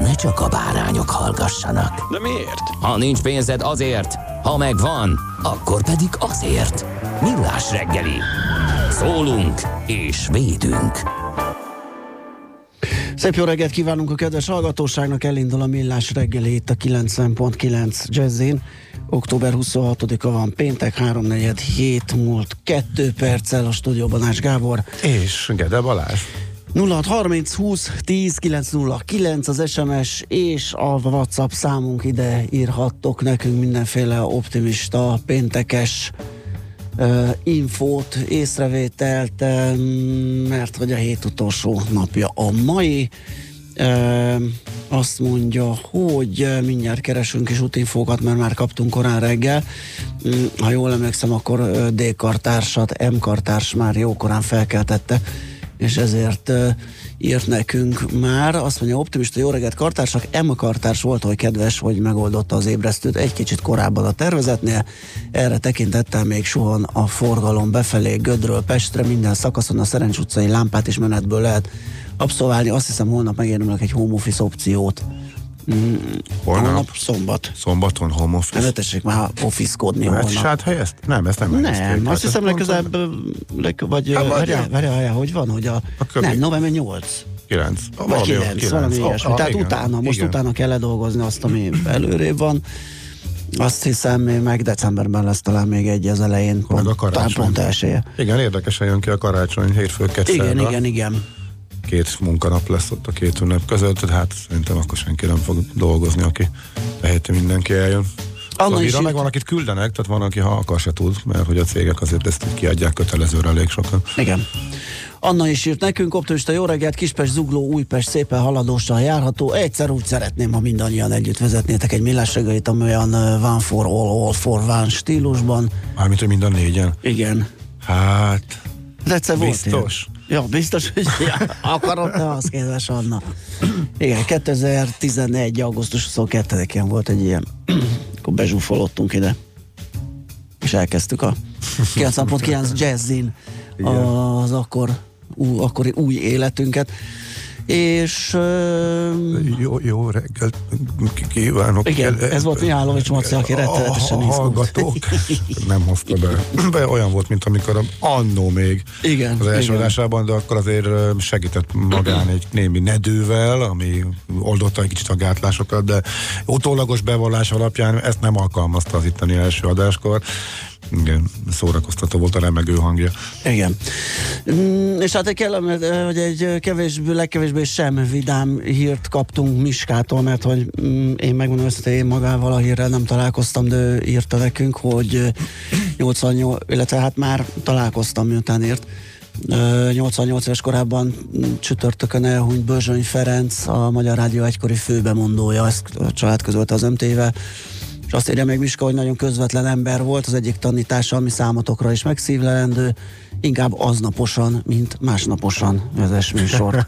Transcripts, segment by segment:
ne csak a bárányok hallgassanak. De miért? Ha nincs pénzed azért, ha megvan, akkor pedig azért. Millás reggeli. Szólunk és védünk. Szép jó reggelt kívánunk a kedves hallgatóságnak, elindul a Millás reggeli itt a 90.9 Jazzin. Október 26-a van péntek, 347 múlt 2 perccel a stúdióban Ács Gábor. És Gede Balázs. 0630 20 10 909 az SMS és a WhatsApp számunk ide írhattok nekünk mindenféle optimista, péntekes uh, infót, észrevételt, uh, mert hogy a hét utolsó napja a mai. Uh, azt mondja, hogy mindjárt keresünk is útinfókat, mert már kaptunk korán reggel. Ha jól emlékszem, akkor uh, D kartársat, M kartárs már jókorán felkeltette és ezért írt nekünk már. Azt mondja, optimista jó reggelt kartársak, Emma kartárs volt, hogy kedves, hogy megoldotta az ébresztőt egy kicsit korábban a tervezetnél. Erre tekintettel még suhan a forgalom befelé Gödről Pestre, minden szakaszon a Szerencs utcai lámpát is menetből lehet abszolválni. Azt hiszem, holnap megérdemlek egy home office opciót. Mm, Holnap? holnap szombat. Szombaton home office. Ne tessék már office-kodni Hát holnap. sát helyezt? Nem, ezt nem Nem, helyezték. azt Hát hiszem ezt legközelebb, leg, vagy, Hát, hát, várjál, hogy van, hogy a, A nem, november 8. 9. Vagy 9, valami ilyesmi. Tehát utána, most igen. utána kell ledolgozni azt, ami előrébb van. Azt hiszem, még meg decemberben lesz talán még egy az elején, Meg pont, a talán karácsony. pont elsője. Igen, érdekesen jön ki a karácsony, hétfő, Igen, igen, igen. Két munkanap lesz ott a két ünnep között, tehát hát szerintem akkor senki nem fog dolgozni, aki teheti mindenki eljön. Anna is meg van, akit küldenek, tehát van, aki ha akar se tud, mert hogy a cégek azért ezt kiadják kötelezőre elég sokan. Igen. Anna is írt nekünk, optimista jó reggelt, Kispest, Zugló, Újpest szépen haladósan járható. Egyszer úgy szeretném, ha mindannyian együtt vezetnétek egy millás reggelit, ami olyan one for all, all for one stílusban. Mármint, hogy mind a négyen. Igen. Hát, De egyszer volt Biztos? ilyen. Ja, biztos, hogy akarod, te az kedves Anna. Igen, 2011. augusztus 22-én volt egy ilyen, akkor bezsúfolottunk ide, és elkezdtük a 90.9 Jazzin az akkor, ú, akkori új életünket. És jó, jó reggelt kívánok. Igen, ez volt Mihálovics Marci, aki rettenetesen izgult. hallgatók nem hozta be. be. Olyan volt, mint amikor annó még Igen, az első adásában, de akkor azért segített magán egy némi nedővel, ami oldotta egy kicsit a gátlásokat, de utólagos bevallás alapján ezt nem alkalmazta az itteni első adáskor. Igen, szórakoztató volt a remegő hangja. Igen. Mm, és hát egy kellemet, eh, hogy egy kevésbé, legkevésbé sem vidám hírt kaptunk Miskától, mert hogy mm, én megmondom őszintén, én magával a hírrel nem találkoztam, de ő írta nekünk, hogy eh, 88, illetve hát már találkoztam, miután írt. Ö, 88 éves korában csütörtökön elhunyt Börzsöny Ferenc, a Magyar Rádió egykori főbemondója, ezt a család közölte az MT-vel. És azt írja meg Miska, hogy nagyon közvetlen ember volt, az egyik tanítása, ami számotokra is megszívlelendő, inkább aznaposan, mint másnaposan vezess műsor.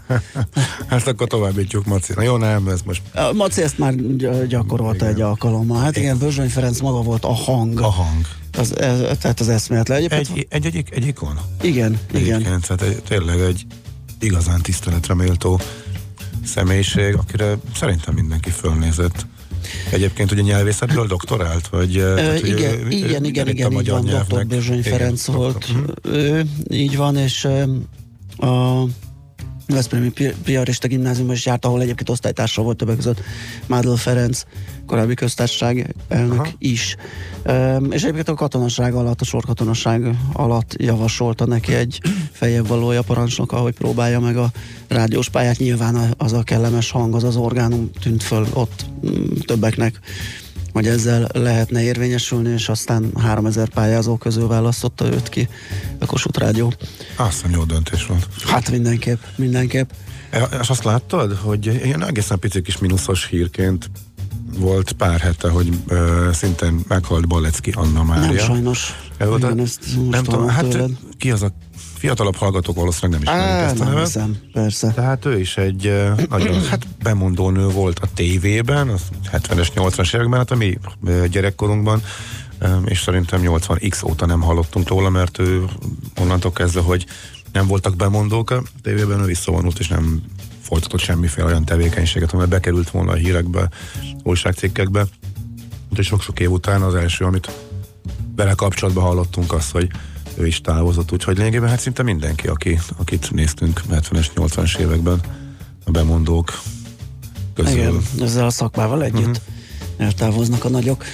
Ezt akkor továbbítjuk, Maci. Na jó, nem, ez most A Maci ezt már gy- gyakorolta Igen. egy alkalommal. Hát igen, Börzsöny Ferenc maga volt a hang. a hang. Az, ez, tehát az eszméletlen. Egyébként, Egy, egy, egy, egy ikon. igen, igen. Egyébként, tehát egy, tényleg egy igazán tiszteletre méltó személyiség, akire szerintem mindenki fölnézett. Egyébként ugye nyelvészetből doktorált, vagy... Ö, hogy igen, ő- igen, igen, a igen, így van, dr. igen, Ferenc doktor. volt. Mhm. Ő, így van, és a Veszprémi Pi- Piarista gimnáziumban is járt, ahol egyébként osztálytársa volt többek között Mádl Ferenc, korábbi köztársaság elnök Aha. is. Um, és egyébként a katonaság alatt, a sorkatonaság alatt javasolta neki egy feljebb valója parancsnok, ahogy próbálja meg a rádiós pályát. Nyilván az a kellemes hang, az az orgánum tűnt föl ott mm, többeknek hogy ezzel lehetne érvényesülni, és aztán 3000 pályázó közül választotta őt ki a Kossuth Rádió. Azt jó döntés volt. Hát mindenképp, mindenképp. E, És azt láttad, hogy ilyen egészen pici kis mínuszos hírként volt pár hete, hogy ö, szintén meghalt Balecki Anna Mária. Nem sajnos. Ez a- Igen, ezt nem tudom, hát tőled. ki az a fiatalabb hallgatók valószínűleg nem ismerik Á, ezt a nem nevet. hiszem, persze. Tehát ő is egy nagyon hát bemondó nő volt a tévében, az 70-es, 80-as években, hát a mi gyerekkorunkban, és szerintem 80x óta nem hallottunk róla, mert ő onnantól kezdve, hogy nem voltak bemondók a tévében, ő visszavonult, és nem folytatott semmiféle olyan tevékenységet, amely bekerült volna a hírekbe, újságcikkekbe. De sok-sok év után az első, amit vele kapcsolatban hallottunk azt, hogy ő is távozott, úgyhogy lényegében hát szinte mindenki, aki, akit néztünk 70-es, 80-as években, a bemondók közül. Igen, ezzel a szakmával együtt uh-huh. eltávoznak a nagyok.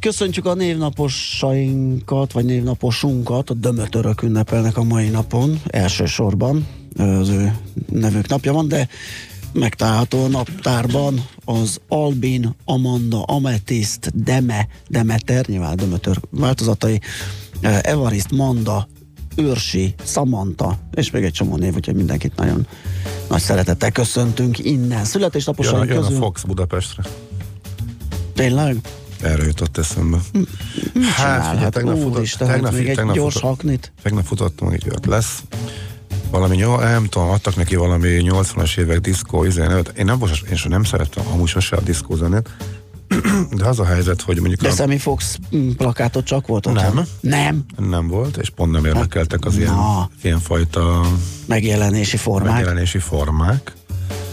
Köszöntjük a névnaposainkat, vagy névnaposunkat, a dömötörök ünnepelnek a mai napon, elsősorban az ő nevük napja van, de megtalálható a naptárban az Albin, Amanda, Ametist, Deme, Demeter, nyilván Dömötör változatai, Evarist, Manda, Őrsi, Samantha, és még egy csomó név, úgyhogy mindenkit nagyon nagy szeretettel köszöntünk innen. Jön, a, Születésnaposaink jön a közül... Fox Budapestre. Tényleg? Erre jutott eszembe. Mit csinál? Hát, tegnap futott- úristen, hát tegnap- még egy tegnap gyors futott- haknit. Tegnap futottam, így jött lesz. Valami, nyol, nem tudom, adtak neki valami 80-as évek diszkó. Én nem, én nem szerettem amúgy sose a diszkó zenét, de az a helyzet, hogy mondjuk De a, Sammy Fox plakátot csak volt ott? Nem. Nem? nem volt, és pont nem érdekeltek az ilyen, Na. ilyen fajta Megjelenési formák. megjelenési formák.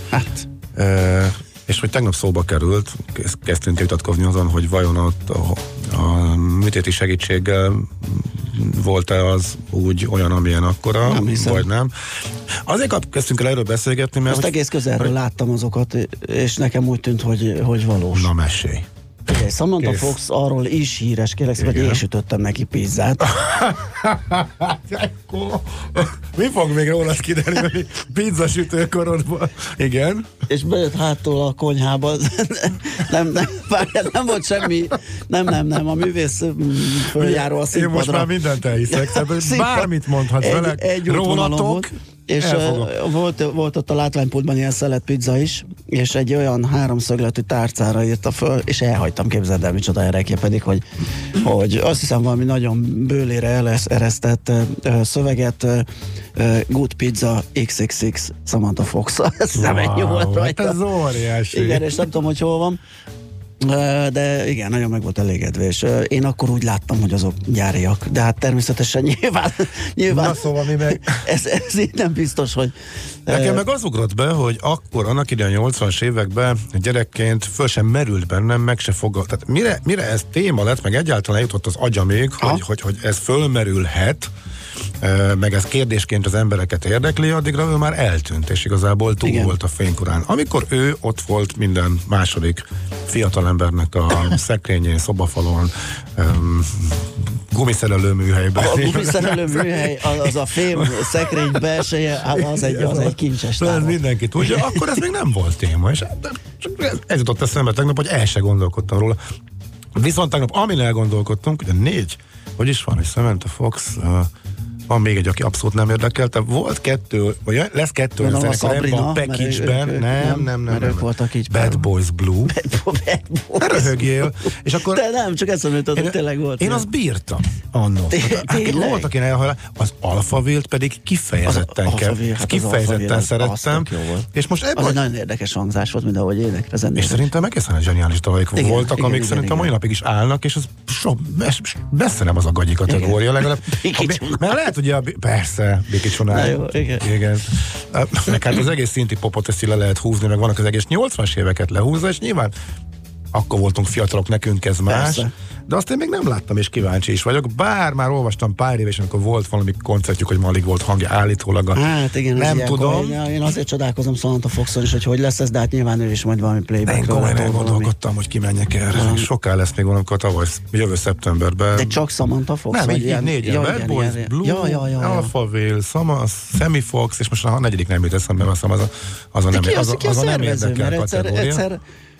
Hát, E, és hogy tegnap szóba került, kezd- kezdtünk vitatkozni azon, hogy vajon ott a, a műtéti segítséggel volt-e az úgy olyan, amilyen akkora, Nem hiszem. vagy nem. Azért kap- kezdtünk el erről beszélgetni, mert... azt hogy- egész közelről láttam azokat, és nekem úgy tűnt, hogy, hogy valós. Na, mesélj. Samantha Kész. Fox arról is híres, kérlek szépen, hogy én sütöttem neki pizzát. Mi fog még róla kiderülni? Pizza sütőkorodban. Igen. és bejött hátul a konyhába. nem, nem, várjál, nem volt semmi, nem, nem, nem, a művész följáró a Én színpadra. most már mindent elhiszek. Bármit mondhatsz egy, vele. Egy Rólatok. volt, és elfogom. volt, volt ott a látványpultban ilyen szelet pizza is, és egy olyan háromszögletű tárcára írta föl, és elhagytam, képzeld el, micsoda erekje pedig, hogy, hogy azt hiszem valami nagyon bőlére eresztett szöveget, Good Pizza XXX Samantha Fox. Ez nem ennyi volt Hát rajta. ez óriási. Igen, és nem tudom, hogy hol van. De igen, nagyon meg volt elégedve, és én akkor úgy láttam, hogy azok gyáriak, de hát természetesen nyilván, nyilván Na szóval mi meg... ez, ez így nem biztos, hogy Nekem meg az ugrott be, hogy akkor, annak idején 80-as években gyerekként föl sem merült bennem, meg se fogad. Tehát mire, mire ez téma lett, meg egyáltalán jutott az agya még, Ha? hogy, hogy, hogy ez fölmerülhet, meg ez kérdésként az embereket érdekli, addigra ő már eltűnt, és igazából túl Igen. volt a fénykorán. Amikor ő ott volt minden második fiatalembernek a szekrényén, szobafalon, um, gumiszerelő műhelyben. a gumiszerelő műhely, az, az a fém szekrény belseje, az egy, az egy kincses távol. mindenki tudja, akkor ez még nem volt téma, és hát, ez jutott eszembe tegnap, hogy el se gondolkodtam róla. Viszont tegnap, amin elgondolkodtunk, ugye négy, hogy is van, hogy Samantha Fox, uh, van még egy, aki abszolút nem érdekelte. Volt kettő, vagy lesz kettő olyan a Sabrina, ők- Nem, nem, nem, nem. nem, voltak így Bad. Boys Blue. Ne röhögjél. És akkor De nem, csak eszembe jutott, hogy tényleg volt. én azt bírtam annó. Té- tényleg? Voltak én elhajlás, az Alphaville pedig kifejezetten, kell, hát kifejezetten szerettem. És most Az egy nagyon érdekes hangzás volt, mint ahogy énekre és zenére. szerintem egészen zseniális dalaik voltak, amik szerintem mai napig is állnak, és mes- messze nem az a gagyi kategória, legalább. Mert lehet, ugye, a, persze, Biki Na Csonár. jó, igen. igen. Meg hát az egész szinti popot ezt le lehet húzni, meg vannak az egész 80-as éveket lehúzva, és nyilván akkor voltunk fiatalok, nekünk ez más. Persze. De azt én még nem láttam, és kíváncsi is vagyok. Bár már olvastam pár éves, amikor volt valami koncertjük, hogy Malik volt hangja állítólag. A... Hát igen, nem tudom. Én, én azért csodálkozom Samantha Foxon is, hogy hogy lesz ez, de hát nyilván ő is majd valami playback én komolyan elgondolkodtam, hogy kimenjek erre. Soká lesz még valamikor tavaly, jövő szeptemberben. De csak Samantha Fox? nem, így, ilyen- négyen. Ja, Bad Boys, ilyen- Blue, ja, ja, ja, ja. Alpha Whale, Sama, Semi Fox, és most a negyedik nem jut eszembe, hiszem, az a, az a nem, az, az, az a nem érdekel Mert egyszer, egyszer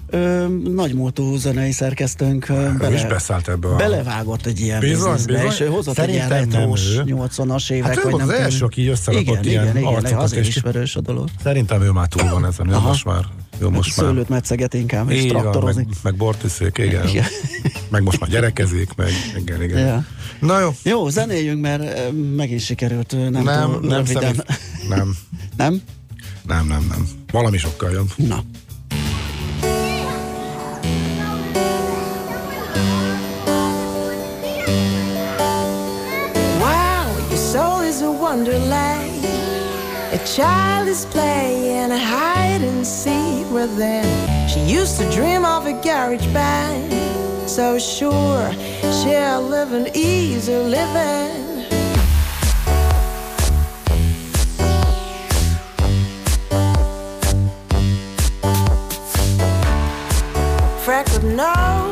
ö, nagymúltú zenei szerkesztőnk ö, Ő is beszállt ebbe a... belevágott egy ilyen Bizony, bizniszbe, bizony. és ő hozott egy ilyen Szerintem retrós ő. 80-as évek, Hát ő volt az tudom. első, aki összerakott igen, ilyen igen, igen, arcokat, azért ismerős a dolog. Szerintem ő már túl van ezen, ő most már, jó most már. Szőlőt metszeget inkább, és traktorozni. meg, meg bort iszik, igen. Igen. meg most már gyerekezik, meg igen, igen. Ja. Na jó, Jó, zenéljünk, mert megint sikerült, nem, nem, túl nem, személy, nem, nem? nem, nem, nem. Valami sokkal jobb. Na. Wonderland. A child is playing a hide and seek within. She used to dream of a garage band. So sure, she'll live an easy living. Freckled nose,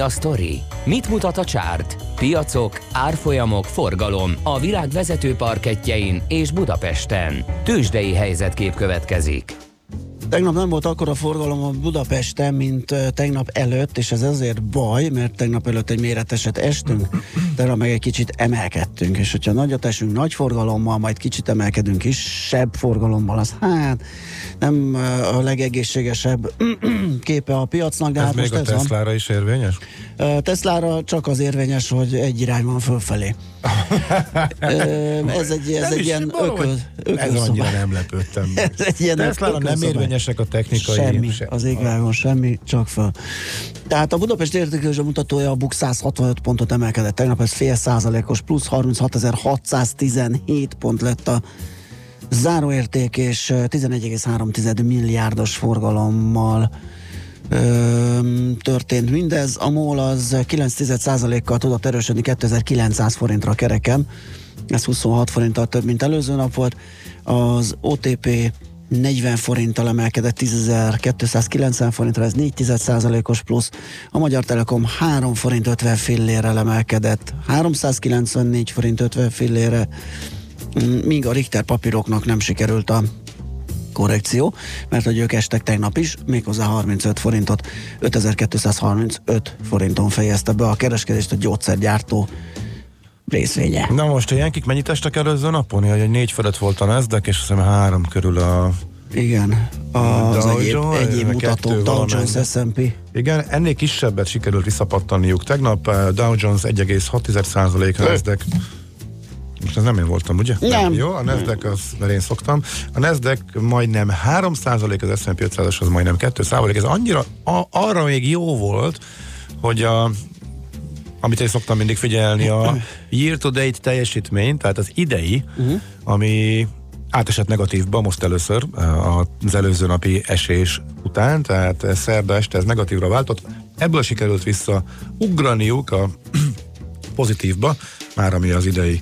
Mi a sztori? Mit mutat a csárt? Piacok, árfolyamok, forgalom a világ vezető parketjein és Budapesten. Tősdei helyzetkép következik. Tegnap nem volt akkora forgalom a Budapesten, mint tegnap előtt, és ez azért baj, mert tegnap előtt egy méreteset estünk, tegnap meg egy kicsit emelkedtünk, és hogyha nagyot esünk nagy forgalommal, majd kicsit emelkedünk kisebb forgalommal, az hát nem a legegészségesebb képe a piacnak, de Ez hát még most a ez van. Teslára is érvényes? Teslára csak az érvényes, hogy egy irány van fölfelé. Ez egy, ez Nem egy is, ilyen ököl, Ez annyira nem lepődtem. Ez egy ilyen Teslára nem érvényesek a technikai... Semmi, se- az égvágon semmi, csak föl. Tehát a Budapest értékelőző mutatója a BUK 165 pontot emelkedett. Tegnap ez fél százalékos, plusz 36.617 pont lett a záróérték, és ö, 11,3 milliárdos forgalommal ö, történt mindez. A MOL az 9 kal tudott erősödni 2900 forintra kereken, ez 26 forinttal több, mint előző nap volt. Az OTP 40 forinttal emelkedett 10.290 forintra, ez 4 os plusz. A Magyar Telekom 3 forint 50 fillérrel emelkedett, 394 forint 50 fillére, Mm, míg a Richter papíroknak nem sikerült a korrekció, mert hogy ők estek tegnap is, méghozzá 35 forintot, 5235 forinton fejezte be a kereskedést a gyógyszergyártó részvénye. Na most a Jenkik mennyit estek előző napon? Hogy egy négy fölött volt a Nasdaq, és azt hiszem három körül a... Igen, az Dow egyéb, Jones, egyéb kettő mutató, Dow. Jones, S&P. Igen, ennél kisebbet sikerült visszapattanniuk. Tegnap eh, Dow Jones 1,6%, Nasdaq most ez nem én voltam, ugye? Nem. Jó, a Nasdaq az, mert én szoktam. A Nasdaq majdnem 3 az S&P 500-as az majdnem 2% Ez annyira, a, arra még jó volt, hogy a amit én szoktam mindig figyelni, a year-to-date teljesítmény, tehát az idei, uh-huh. ami átesett negatívba most először az előző napi esés után, tehát eh, szerda este ez negatívra váltott. Ebből sikerült vissza ugraniuk a pozitívba, már ami az idei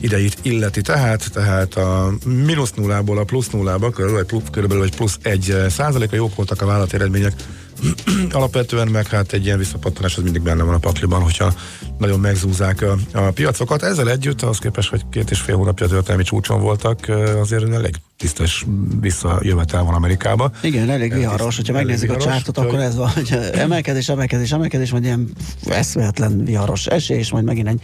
ideit illeti, tehát, tehát a mínusz nullából a plusz nullába körülbelül körülbelül egy plusz egy eh, százaléka jók voltak a vállalati eredmények. Alapvetően meg hát egy ilyen visszapattanás az mindig benne van a pakliban, hogyha nagyon megzúzzák a, a piacokat. Ezzel együtt, az képest, hogy két és fél hónapja történelmi csúcson voltak, azért elég tisztes visszajövetel van Amerikába. Igen, elég viharos, hogyha elég megnézzük a viharos, csártot, akkor ez van, hogy emelkedés, emelkedés, emelkedés, majd ilyen eszméletlen viharos esés, majd megint egy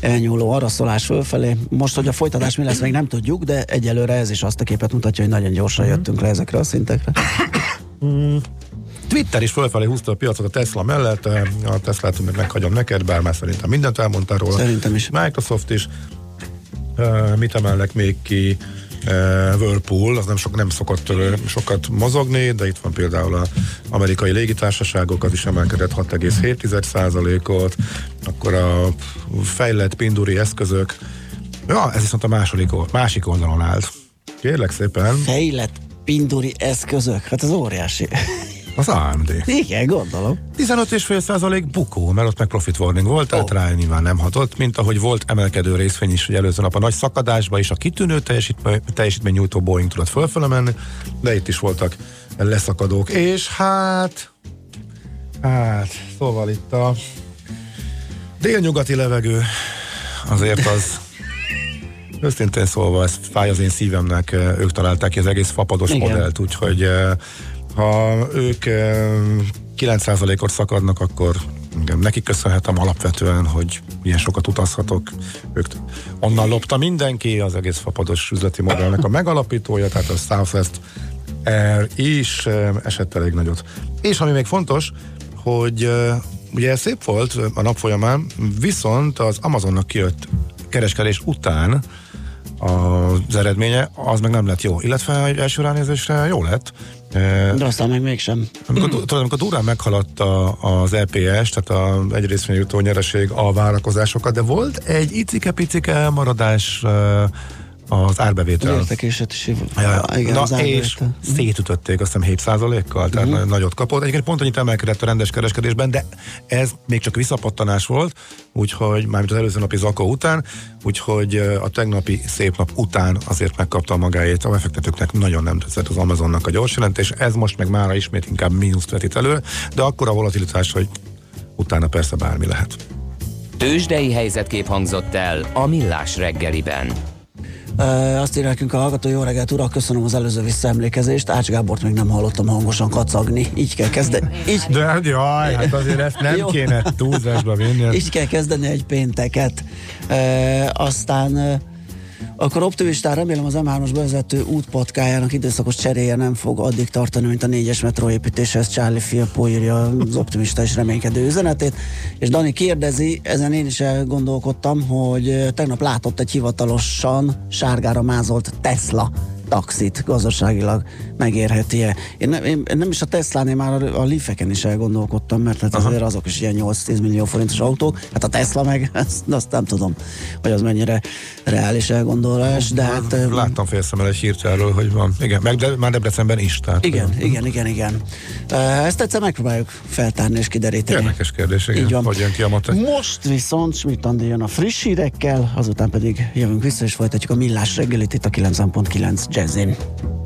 elnyúló araszolás fölfelé. Most, hogy a folytatás mi lesz, még nem tudjuk, de egyelőre ez is azt a képet mutatja, hogy nagyon gyorsan jöttünk le ezekre a szintekre. Twitter is fölfelé húzta a piacot a Tesla mellett, eh, a Teslát meg meghagyom neked, bár már szerintem mindent elmondtál róla. Szerintem is. Microsoft is. Uh, mit emelnek még ki? Uh, Whirlpool, az nem, sok, nem szokott uh, sokat mozogni, de itt van például az amerikai légitársaságok, az is emelkedett 6,7%-ot, akkor a fejlett pinduri eszközök, ja, ez viszont a második, másik oldalon állt. Kérlek szépen, Fejlett pinduri eszközök, hát ez óriási. Az AMD. Igen, gondolom. 15,5% bukó, mert ott meg profit warning volt, tehát rá nyilván nem hatott, mint ahogy volt emelkedő részvény is, hogy előző nap a nagy szakadásba is a kitűnő teljesítmény, teljesítmény nyújtó Boeing tudott fölfele menni, de itt is voltak leszakadók, és hát hát, szóval itt a délnyugati levegő azért az Őszintén szólva, ez fáj az én szívemnek, ők találták ki az egész fapados Igen. modellt, úgyhogy ha ők eh, 9%-ot szakadnak, akkor igen, nekik köszönhetem alapvetően, hogy ilyen sokat utazhatok. Ők onnan lopta mindenki, az egész fapados üzleti modellnek a megalapítója, tehát a Southwest Air is eh, esett elég nagyot. És ami még fontos, hogy eh, ugye ez szép volt a nap folyamán, viszont az Amazonnak kijött kereskedés után az eredménye, az meg nem lett jó. Illetve első ránézésre jó lett. De aztán meg mégsem. Amikor, tudod, amikor durán meghaladta az EPS, tehát a egy részvény jutó nyereség a várakozásokat, de volt egy icike-picike elmaradás az árbevétel. Értekéset is. Ja, ja. Igen, Na az és árbevétel. szétütötték azt hiszem 7%-kal, tehát uh-huh. nagyot kapott. Egyébként pont annyit emelkedett a rendes kereskedésben, de ez még csak visszapattanás volt, úgyhogy mármint az előző napi zakó után, úgyhogy a tegnapi szép nap után azért megkapta magáét. A befektetőknek nagyon nem tetszett az Amazonnak a gyors jelentés, ez most meg mára ismét inkább mínuszt vetít elő, de akkor a volatilitás, hogy utána persze bármi lehet. Tőzsdei helyzetkép hangzott el a Millás reggeliben. Azt írja nekünk a hallgató, jó reggelt urak, köszönöm az előző visszaemlékezést. Ács Gábort még nem hallottam hangosan kacagni. Így kell kezdeni. Így, De hát jaj, hát azért ezt nem Jó. kéne túlzásba vinni. így kell kezdeni egy pénteket. Uh, aztán akkor optimistán remélem az M3-os bevezető útpatkájának időszakos cseréje nem fog addig tartani, mint a négyes metró építéshez. Charlie Filippo írja az optimista és reménykedő üzenetét. És Dani kérdezi, ezen én is elgondolkodtam, hogy tegnap látott egy hivatalosan sárgára mázolt Tesla taxit gazdaságilag megérheti-e. Én, nem- én, én nem is a Tesla-nél már a, a Leafeken is elgondolkodtam, mert hát azért azok is ilyen 8-10 millió forintos autók, hát a Tesla meg, azt, azt nem tudom, hogy az mennyire reális elgondolás, de hát... Láttam félszemmel egy hírt erről, hogy van. Igen, meg de, már Debrecenben is. Tehát, igen, ö, igen, igen, igen. Ezt egyszer megpróbáljuk feltárni és kideríteni. Érdekes kérdés, igen. Így van. Hogy jön ki a matek. Most viszont Schmidt Andi jön a friss hírekkel, azután pedig jövünk vissza és folytatjuk a millás reggelit itt a 90.9 Jazzin.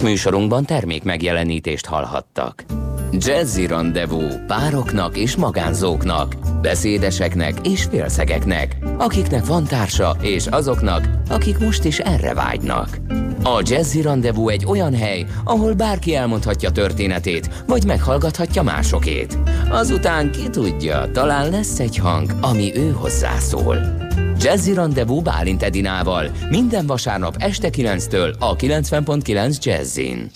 Műsorunkban termék megjelenítést hallhattak. Jazzy Rendezvú pároknak és magánzóknak, beszédeseknek és félszegeknek, akiknek van társa és azoknak, akik most is erre vágynak. A Jazzy Rendezvú egy olyan hely, ahol bárki elmondhatja történetét, vagy meghallgathatja másokét. Azután ki tudja, talán lesz egy hang, ami ő hozzászól. Jazzy Rendezvú Bálint Edinával minden vasárnap este 9-től a 90.9 Jazzin.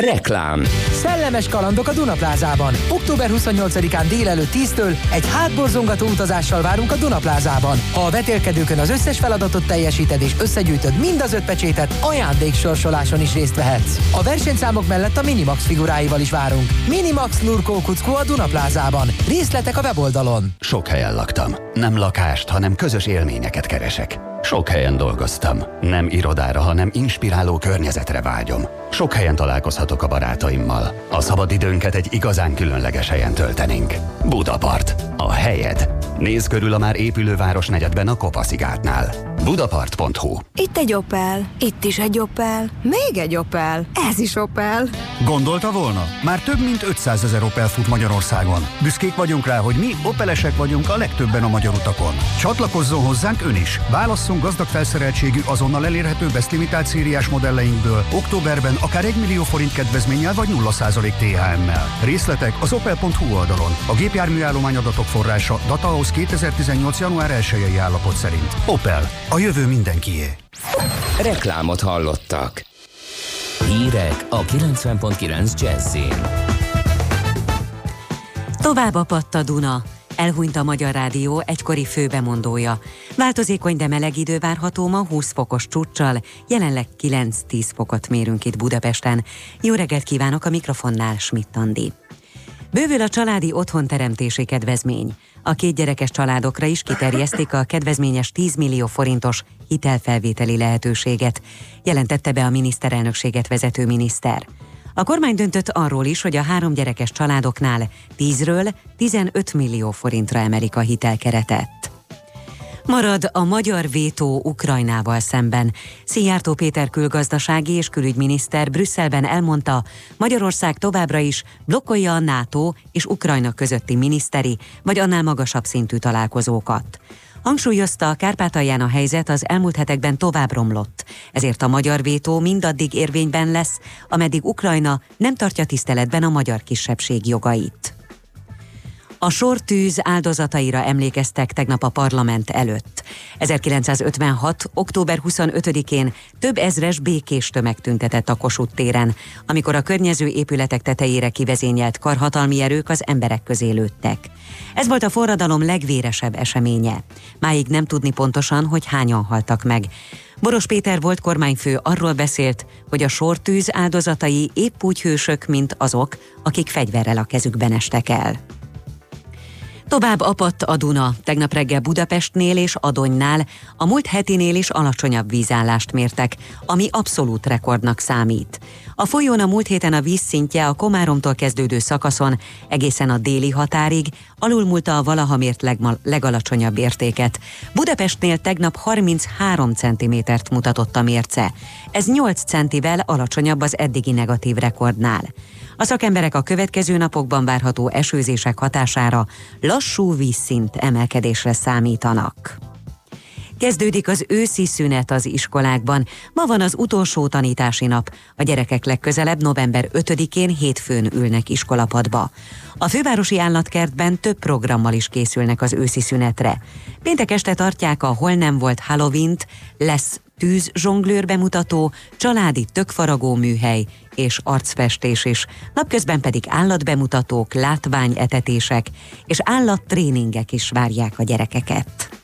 Reklám Szellemes kalandok a Dunaplázában. Október 28-án délelőtt 10-től egy hátborzongató utazással várunk a Dunaplázában. Ha a vetélkedőkön az összes feladatot teljesíted és összegyűjtöd mind az öt pecsétet, ajándéksorsoláson is részt vehetsz. A versenyszámok mellett a Minimax figuráival is várunk. Minimax Lurkó Kuckó a Dunaplázában. Részletek a weboldalon. Sok helyen laktam. Nem lakást, hanem közös élményeket keresek. Sok helyen dolgoztam. Nem irodára, hanem inspiráló környezetre vágyom. Sok helyen találkozhatok a barátaimmal. A szabadidőnket egy igazán különleges helyen töltenénk. Budapart. A helyed. Nézz körül a már épülő városnegyedben a Kopaszigátnál. Budapart.hu Itt egy Opel, itt is egy Opel, még egy Opel, ez is Opel. Gondolta volna? Már több mint 500 ezer Opel fut Magyarországon. Büszkék vagyunk rá, hogy mi Opelesek vagyunk a legtöbben a magyar utakon. Csatlakozzon hozzánk ön is. Válasszunk gazdag felszereltségű, azonnal elérhető beszlimitált szériás modelleinkből. Októberben akár 1 millió forint kedvezménnyel vagy 0% THM-mel. Részletek az opel.hu oldalon. A gépjárműállomány adatok forrása Datahoz 2018. január 1 állapot szerint. Opel. A jövő mindenkié. Reklámot hallottak. Hírek a 90.9 Jazzin. Tovább a Duna. Elhunyt a Magyar Rádió egykori főbemondója. Változékony, de meleg idő várható ma 20 fokos csúccsal, jelenleg 9-10 fokot mérünk itt Budapesten. Jó reggelt kívánok a mikrofonnál, Schmidt Andi. Bővül a családi otthonteremtési kedvezmény. A két gyerekes családokra is kiterjesztik a kedvezményes 10 millió forintos hitelfelvételi lehetőséget, jelentette be a miniszterelnökséget vezető miniszter. A kormány döntött arról is, hogy a három gyerekes családoknál 10-ről 15 millió forintra emelik a hitelkeretet. Marad a magyar vétó Ukrajnával szemben. Szijjártó Péter külgazdasági és külügyminiszter Brüsszelben elmondta, Magyarország továbbra is blokkolja a NATO és Ukrajna közötti miniszteri vagy annál magasabb szintű találkozókat. Hangsúlyozta, a Kárpátalján a helyzet az elmúlt hetekben tovább romlott, ezért a magyar vétó mindaddig érvényben lesz, ameddig Ukrajna nem tartja tiszteletben a magyar kisebbség jogait. A sortűz áldozataira emlékeztek tegnap a parlament előtt. 1956. október 25-én több ezres békés tömeg tüntetett a Kossuth téren, amikor a környező épületek tetejére kivezényelt karhatalmi erők az emberek közé lőttek. Ez volt a forradalom legvéresebb eseménye. Máig nem tudni pontosan, hogy hányan haltak meg. Boros Péter volt kormányfő arról beszélt, hogy a sortűz áldozatai épp úgy hősök, mint azok, akik fegyverrel a kezükben estek el. Tovább apadt a Duna. Tegnap reggel Budapestnél és Adonynál a múlt hetinél is alacsonyabb vízállást mértek, ami abszolút rekordnak számít. A folyón a múlt héten a vízszintje a Komáromtól kezdődő szakaszon egészen a déli határig alulmúlta a valaha mért legma- legalacsonyabb értéket. Budapestnél tegnap 33 cm-t mutatott a mérce. Ez 8 centivel alacsonyabb az eddigi negatív rekordnál. A szakemberek a következő napokban várható esőzések hatására lassú vízszint emelkedésre számítanak. Kezdődik az őszi szünet az iskolákban. Ma van az utolsó tanítási nap. A gyerekek legközelebb november 5-én hétfőn ülnek iskolapadba. A fővárosi állatkertben több programmal is készülnek az őszi szünetre. Péntek este tartják a Hol nem volt halloween lesz tűz zsonglőr bemutató, családi tökfaragó műhely és arcfestés is. Napközben pedig állatbemutatók, látványetetések és állattréningek is várják a gyerekeket.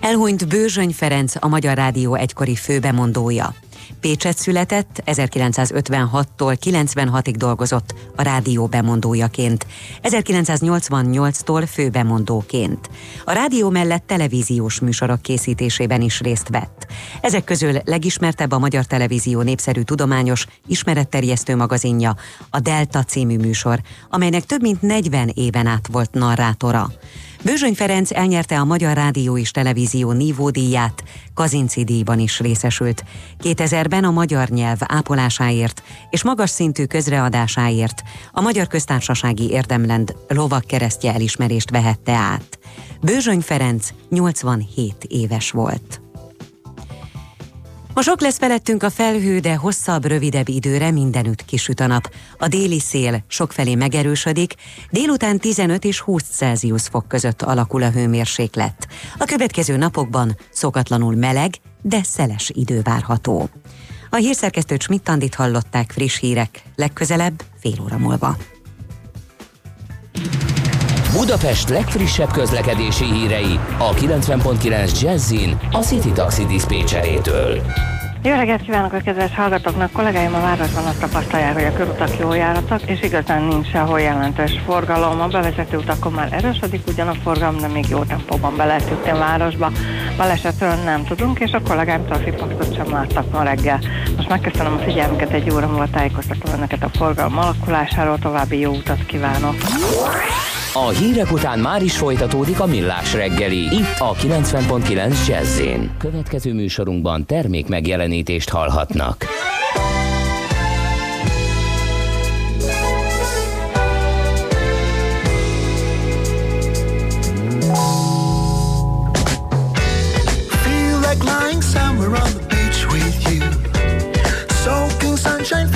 Elhunyt Bőzsöny Ferenc, a Magyar Rádió egykori főbemondója. Pécset született, 1956-tól 96-ig dolgozott a rádió bemondójaként, 1988-tól főbemondóként. A rádió mellett televíziós műsorok készítésében is részt vett. Ezek közül legismertebb a Magyar Televízió népszerű tudományos, ismeretterjesztő magazinja, a Delta című műsor, amelynek több mint 40 éven át volt narrátora. Bőzsöny Ferenc elnyerte a Magyar Rádió és Televízió nívódíját, Kazinci díjban is részesült. 2000-ben a magyar nyelv ápolásáért és magas szintű közreadásáért a Magyar Köztársasági Érdemlend lovak keresztje elismerést vehette át. Bőzsöny Ferenc 87 éves volt. Ma sok lesz felettünk a felhő, de hosszabb, rövidebb időre mindenütt kisüt a nap. A déli szél sokfelé megerősödik, délután 15 és 20 Celsius fok között alakul a hőmérséklet. A következő napokban szokatlanul meleg, de szeles idő várható. A hírszerkesztő Schmidt-Tandit hallották friss hírek, legközelebb fél óra múlva. Budapest legfrissebb közlekedési hírei a 90.9 Jazzin a City Taxi Dispécsejétől. Jó reggelt kívánok a kedves hallgatóknak! Kollégáim a városban azt tapasztalják, hogy a körutak jól járatak, és igazán nincs sehol jelentős forgalom. A bevezető utakon már erősödik ugyan a forgalom, de még jó tempóban be lehet jutni a városba. Balesetről nem tudunk, és a kollégáim trafikpaktot sem láttak ma reggel. Most megköszönöm a figyelmüket, egy óra múlva tájékoztatom önöket a forgalom alakulásáról, további jó utat kívánok! A hírek után már is folytatódik a millás reggeli, itt a 90.9 jazz Következő műsorunkban termék megjelenítést hallhatnak. Feel like lying somewhere on the beach with you. Soaking sunshine,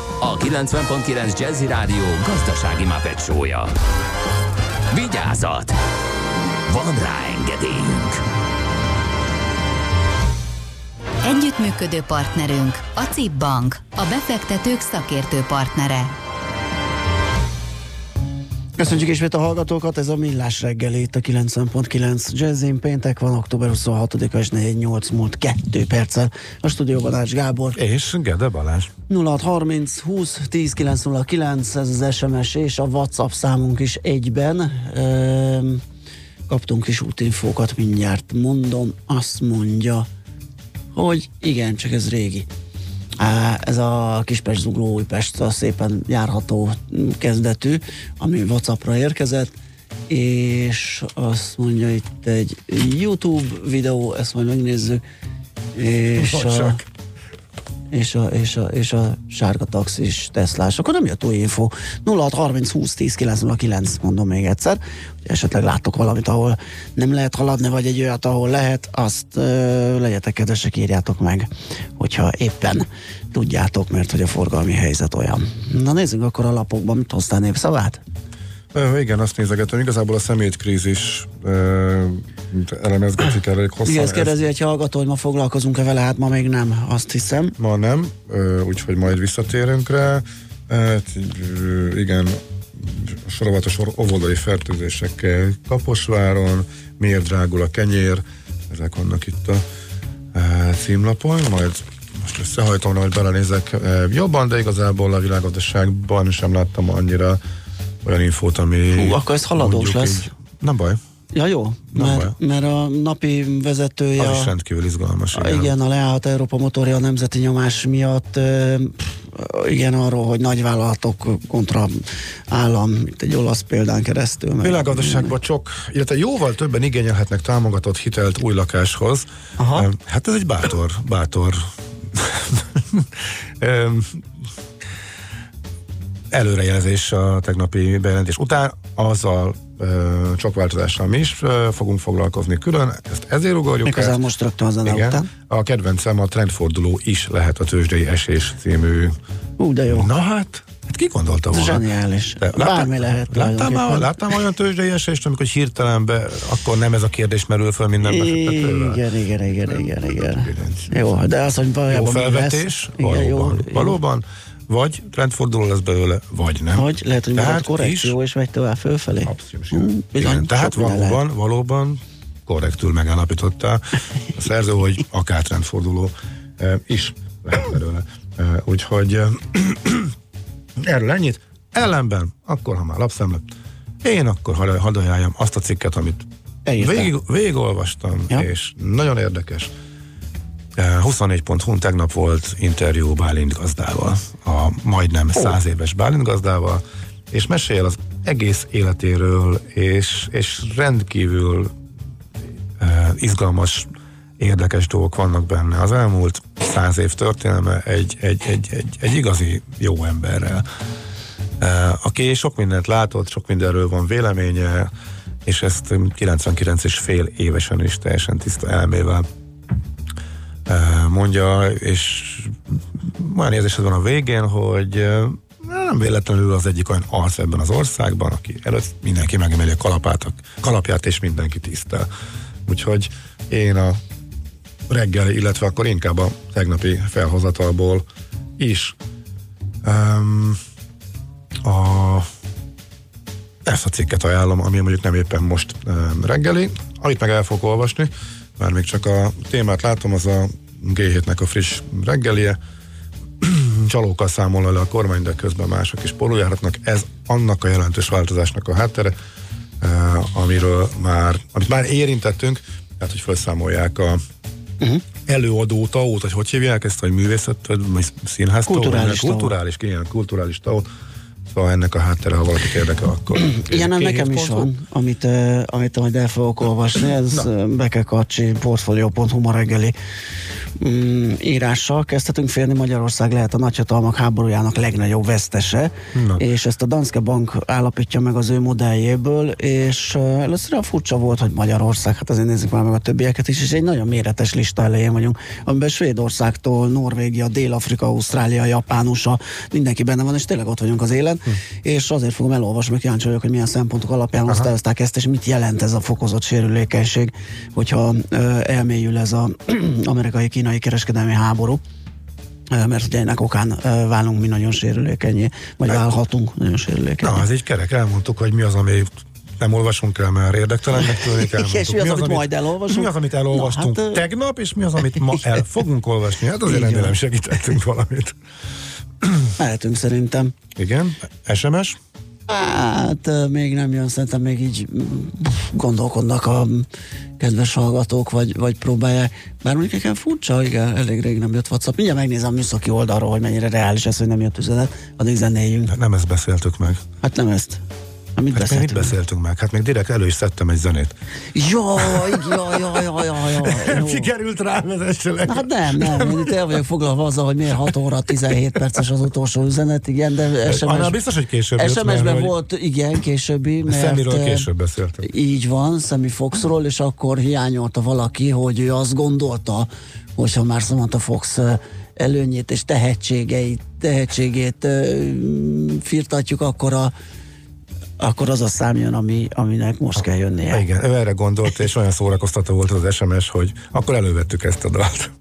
a 90.9 Jazzy Rádió gazdasági mapetsója. Vigyázat! Van rá engedélyünk! Együttműködő partnerünk a CIP Bank, a befektetők szakértő partnere. Köszönjük ismét a hallgatókat, ez a Millás reggeli itt a 90.9 Jazzin. Péntek van, október 26-a és 48 múlt 2 perccel. A stúdióban Ács Gábor. És Gede Balázs. 0630 20 10 909, ez az SMS és a WhatsApp számunk is egyben. Ehm, kaptunk is útinfókat, mindjárt mondom. Azt mondja, hogy igen, csak ez régi. Ez a Kispest Zugló Újpest a szépen járható kezdetű, ami Whatsappra érkezett, és azt mondja itt egy YouTube videó, ezt majd megnézzük, és a. és a, és a, és a sárga taxis Teslás. Akkor nem jött új info. 0630 20 10 909, mondom még egyszer. Hogy esetleg láttok valamit, ahol nem lehet haladni, vagy egy olyat, ahol lehet, azt ö, legyetek kedvesek, írjátok meg, hogyha éppen tudjátok, mert hogy a forgalmi helyzet olyan. Na nézzük akkor a lapokban, mit hoztál népszavát? Ö, igen, azt nézegetem, igazából a szemétkrízis ö, elemezgetik elég hosszan. Igen, ezt Ez kérdezi egy hallgató, hogy ma foglalkozunk-e vele, hát ma még nem, azt hiszem. Ma nem, ö, úgyhogy majd visszatérünk rá. Hát, ö, igen, sorovatos or- óvodai fertőzések eh, Kaposváron, miért drágul a kenyér, ezek vannak itt a eh, címlapon, majd most összehajtom, hogy belenézek eh, jobban, de igazából a világgazdaságban sem láttam annyira olyan infót, ami... Hú, akkor ez haladós lesz. Így, nem baj, Ja jó, Nem mert, mert a napi vezetője... az is rendkívül izgalmas. A, igen, a leállt Európa motorja a nemzeti nyomás miatt igen, arról, hogy nagyvállalatok kontra állam, itt egy olasz példán keresztül. meg- Világgazdaságban csak, illetve jóval többen igényelhetnek támogatott hitelt új lakáshoz. Aha. Hát ez egy bátor, bátor előrejelzés a tegnapi bejelentés után. Azzal csak változással mi is fogunk foglalkozni külön, ezt ezért ugorjuk Méghozzá át. most rögtön a zene Igen. után. A kedvencem a trendforduló is lehet a tőzsdei esés című. Ú, de jó. Na hát, hát ki gondolta volna? zseniális. Te Bármi lehet Láttál már, már olyan tőzsdei esést, amikor hirtelen be, akkor nem ez a kérdés merül föl minden befektetővel? Igen, igen, igen, igen, igen. Jó, de az, hogy Jó valójában mi felvetés, valóban, jó, valóban, vagy trendforduló lesz belőle, vagy nem. Vagy lehet, hogy Tehát korrekció, és megy tovább fölfelé. Abszolút. Bizony, Igen, tehát valóban, valóban korrektül megállapította a szerző, hogy akár trendforduló eh, is lehet belőle. Eh, úgyhogy eh, erről ennyit. Ellenben, akkor ha már lapszemlet, én akkor hadd ajánljam azt a cikket, amit Elírtál. végig, végigolvastam, Ja. és nagyon érdekes. Eh, 24.hu tegnap volt interjú Bálint gazdával, a majdnem száz éves Bálint gazdával, és mesél az egész életéről, és, és rendkívül eh, izgalmas, érdekes dolgok vannak benne. Az elmúlt száz év történelme egy, egy, egy, egy, egy igazi jó emberrel, eh, aki sok mindent látott, sok mindenről van véleménye, és ezt 99 és fél évesen is teljesen tiszta elmével mondja, és olyan érzésed van a végén, hogy nem véletlenül az egyik olyan arc ebben az országban, aki előtt mindenki megemeli a kalapát, a kalapját, és mindenki tisztel. Úgyhogy én a reggel, illetve akkor inkább a tegnapi felhozatalból is um, a ezt a cikket ajánlom, ami mondjuk nem éppen most um, reggeli, amit meg el fogok olvasni, már még csak a témát látom, az a G7-nek a friss reggelie, csalókkal számol le a kormány, de közben mások is pólójáratnak. Ez annak a jelentős változásnak a háttere, eh, amiről már, amit már érintettünk, tehát hogy felszámolják a Uh-huh. előadó taót, vagy hogy hívják ezt, vagy művészet, vagy színház taót? Kulturális taó. Kulturális, igen, kulturális taót. Szóval ennek a háttere, ha valakit érdekel, akkor... Ilyen nekem is van, amit, amit majd el fogok olvasni, ez uh, Beke Kacsi, portfolio.hu ma reggeli mm, írással kezdhetünk félni, Magyarország lehet a nagyhatalmak háborújának legnagyobb vesztese, Na. és ezt a Danske Bank állapítja meg az ő modelljéből, és először a furcsa volt, hogy Magyarország, hát azért nézzük már meg a többieket is, és egy nagyon méretes lista elején vagyunk, amiben Svédországtól, Norvégia, Dél-Afrika, Ausztrália, Japán, USA, mindenki benne van, és tényleg ott vagyunk az élen, hm. és azért fogom elolvasni, mert kíváncsi vagyok, hogy milyen szempontok alapján osztályozták ezt, és mit jelent ez a fokozott sérülékenység, hogyha ö, elmélyül ez az amerikai-kínai kereskedelmi háború mert ugye ennek okán válunk mi nagyon sérülékenyé, vagy válhatunk nagyon sérülékenyé. Na, ez így kerek, elmondtuk, hogy mi az, ami nem olvasunk el, mert érdektelennek tűnik. elmondtuk. És mi az, amit majd elolvasunk? Mi az, amit elolvastunk Na, hát, tegnap, és mi az, amit ma el fogunk olvasni. Hát azért remélem segítettünk valamit. Mehetünk szerintem. Igen, SMS? Hát még nem jön, szerintem még így mm, gondolkodnak a kedves hallgatók, vagy, vagy próbálják. Bár mondjuk nekem furcsa, igen, elég rég nem jött WhatsApp. Mindjárt megnézem a műszaki oldalról, hogy mennyire reális ez, hogy nem jött üzenet. Addig zenéljünk. Hát nem ezt beszéltük meg. Hát nem ezt. Hát mit Hát még mit beszéltünk? beszéltünk meg? Hát még direkt elő is szedtem egy zenét. Jaj, jaj, jaj, jaj, jaj, jó. Sikerült rávezesselek. Hát nem, nem, én itt el vagyok foglalva azzal, hogy miért 6 óra 17 perces az utolsó üzenet, igen, de SMS, Annál biztos, hogy később SMS-ben hogy- volt, igen, későbbi, mert... Szemiről eh, később beszéltem. Így van, Szemi Foxról, és akkor hiányolta valaki, hogy ő azt gondolta, hogyha már Samantha Fox ö, előnyét és tehetségeit, tehetségét mm, firtatjuk, akkor a akkor az a szám jön, ami, aminek most kell jönnie. Igen, ő erre gondolt, és olyan szórakoztató volt az SMS, hogy akkor elővettük ezt a dalt.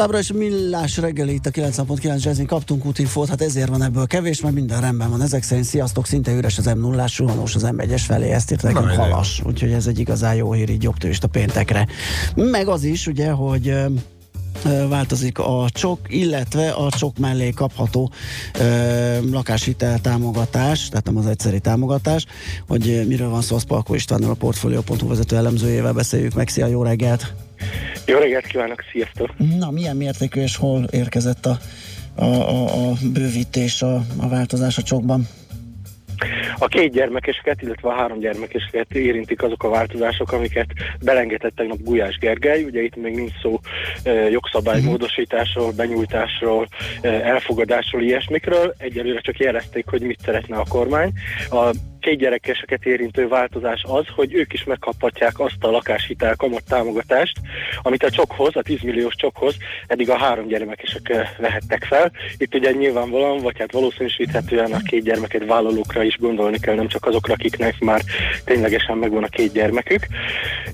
Továbbra is millás reggeli itt a 9.9 jazzin kaptunk útinfót, hát ezért van ebből kevés, mert minden rendben van. Ezek szerint sziasztok, szinte üres az m 0 suhanós az M1-es felé, ezt írt nekünk halas. Úgyhogy ez egy igazán jó hír így a péntekre. Meg az is, ugye, hogy változik a csok, illetve a csok mellé kapható ö, lakáshitel támogatás, tehát nem az egyszeri támogatás, hogy miről van szó, az Palkó Istvánnal a Portfolio.hu vezető elemzőjével beszéljük meg. Szia, jó reggelt! Jó reggelt kívánok, sziasztok! Na, milyen mértékű és hol érkezett a, a, a, a bővítés, a, a változás a csokban? A két gyermekeseket, illetve a három gyermekeseket érintik azok a változások, amiket belengedett tegnap Gulyás Gergely. Ugye itt még nincs szó e, jogszabálymódosításról, benyújtásról, e, elfogadásról, ilyesmikről. Egyelőre csak jelezték, hogy mit szeretne a kormány. A két gyerekeseket érintő változás az, hogy ők is megkaphatják azt a lakáshitel kamat támogatást, amit a csokhoz, a 10 milliós csokhoz eddig a három gyermekesek eh, vehettek fel. Itt ugye nyilvánvalóan, vagy hát valószínűsíthetően a két gyermeket vállalókra is gondolni kell, nem csak azokra, akiknek már ténylegesen megvan a két gyermekük.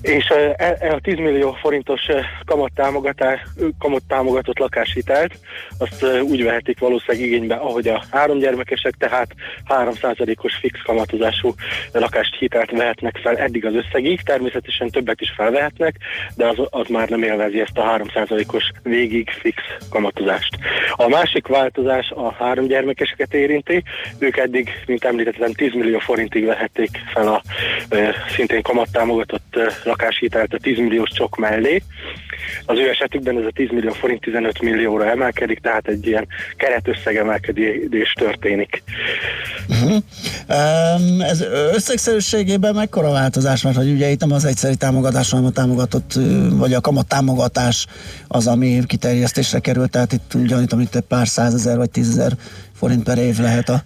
És eh, e- e a 10 millió forintos eh, kamat, támogatás, kamat támogatott lakáshitelt, azt úgy vehetik valószínűleg igénybe, ahogy a három gyermekesek, tehát 3%-os fix kamatozású lakást hitelt vehetnek fel eddig az összegig, természetesen többet is felvehetnek, de az, az már nem élvezi ezt a 3%-os végig fix kamatozást. A másik változás a három gyermekeseket érinti, ők eddig, mint említettem, 10 millió forintig vehették fel a e, szintén kamattámogatott e, lakáshitelt a 10 milliós csok mellé. Az ő esetükben ez a 10 millió forint 15 millióra emelkedik, tehát egy ilyen keretösszegemelkedés történik. Uh-huh. Um, ez összegszerűségében mekkora változás van, hogy ugye itt nem az egyszeri támogatás, hanem a támogatott, vagy a kamat támogatás az, ami kiterjesztésre került, tehát itt ugyanitt, amit egy pár százezer vagy tízezer forint per év lehet a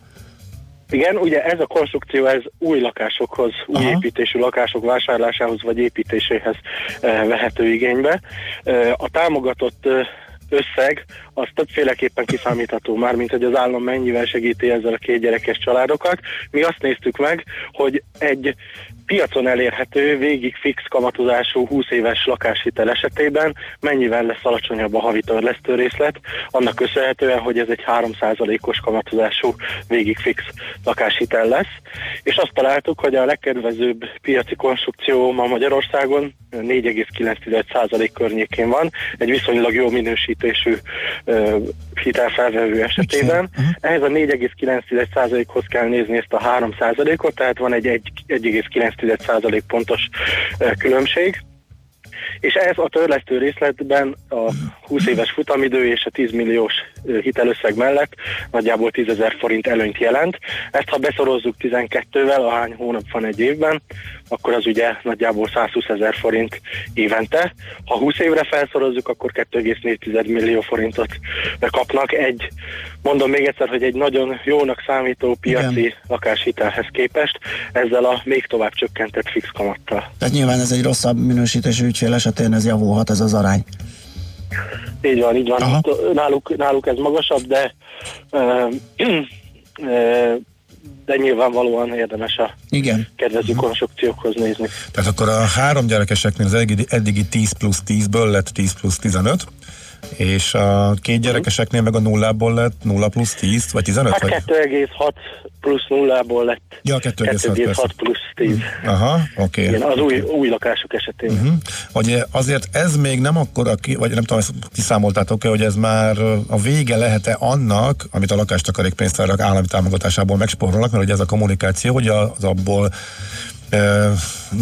Igen, ugye ez a konstrukció, ez új lakásokhoz, új Aha. építésű lakások vásárlásához vagy építéséhez eh, vehető igénybe. Eh, a támogatott eh, összeg az többféleképpen kiszámítható már, mint hogy az állam mennyivel segíti ezzel a két gyerekes családokat. Mi azt néztük meg, hogy egy piacon elérhető, végig fix kamatozású 20 éves lakáshitel esetében mennyivel lesz alacsonyabb a havi törlesztő részlet, annak köszönhetően, hogy ez egy 3%-os kamatozású végig fix lakáshitel lesz. És azt találtuk, hogy a legkedvezőbb piaci konstrukció ma Magyarországon 4,9% környékén van, egy viszonylag jó minősítésű uh, hitelfelvevő esetében. Mhm. Ehhez a 4,9%-hoz kell nézni ezt a 3%-ot, tehát van egy 1,9% 1,6% pontos különbség és ez a törlesztő részletben a 20 éves futamidő és a 10 milliós hitelösszeg mellett nagyjából 10 ezer forint előnyt jelent. Ezt ha beszorozzuk 12-vel, ahány hónap van egy évben, akkor az ugye nagyjából 120 ezer forint évente. Ha 20 évre felszorozzuk, akkor 2,4 millió forintot kapnak egy mondom még egyszer, hogy egy nagyon jónak számító piaci Igen. lakáshitelhez képest, ezzel a még tovább csökkentett fix kamattal. Tehát nyilván ez egy rosszabb minősítésű ügyfél esetén ez javulhat ez az arány. Így van, így van. Aha. Náluk, náluk ez magasabb, de ö, ö, de nyilvánvalóan érdemes a Igen. kedvező konstrukciókhoz nézni. Tehát akkor a három gyerekeseknél az eddigi, eddigi 10 plusz 10-ből lett 10 plusz 15, és a két gyerekeseknél meg a nullából lett 0 plusz 10, vagy 15? Hát Vagy? 2,6 plusz nullából lett Ja, 2,6 2,6 persze. plusz 10. Aha, oké. Igen, az új, új lakások esetében. Uh-huh. Hogy azért ez még nem akkora, ki, vagy nem tudom, ezt kiszámoltátok-e, hogy ez már a vége lehet-e annak, amit a lakástakarék pénztárak állami támogatásából megspórolnak, mert ugye ez a kommunikáció, hogy az abból ö,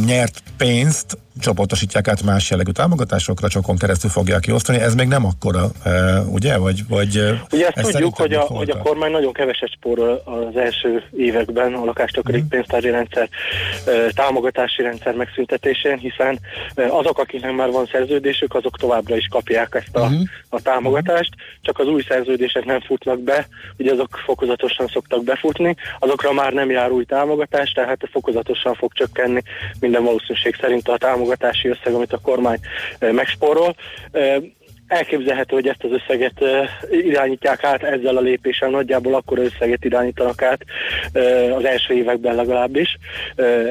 nyert pénzt csoportosítják át más jellegű támogatásokra, csokon keresztül fogják kiosztani. Ez még nem akkora, ö, ugye? Vagy, vagy ö, Ugye ezt ez tudjuk, hogy a, hogy a kormány nagyon keveset spórol az első években a lakástakarék Mhm. pénztári rendszer ö, támogatási rendszer megszüntetésén, hiszen azok, akiknek már van szerződésük, azok továbbra is kapják ezt a, Mhm. a támogatást, csak az új szerződések nem futnak be, ugye azok fokozatosan szoktak befutni, azokra már nem jár új támogatás, tehát fokozatosan fog csökkenni minden valószínűség szerint a támogatási összeg, amit a kormány ö, megspórol. Elképzelhető, hogy ezt az összeget irányítják át ezzel a lépéssel, nagyjából akkor összeget irányítanak át az első években legalábbis.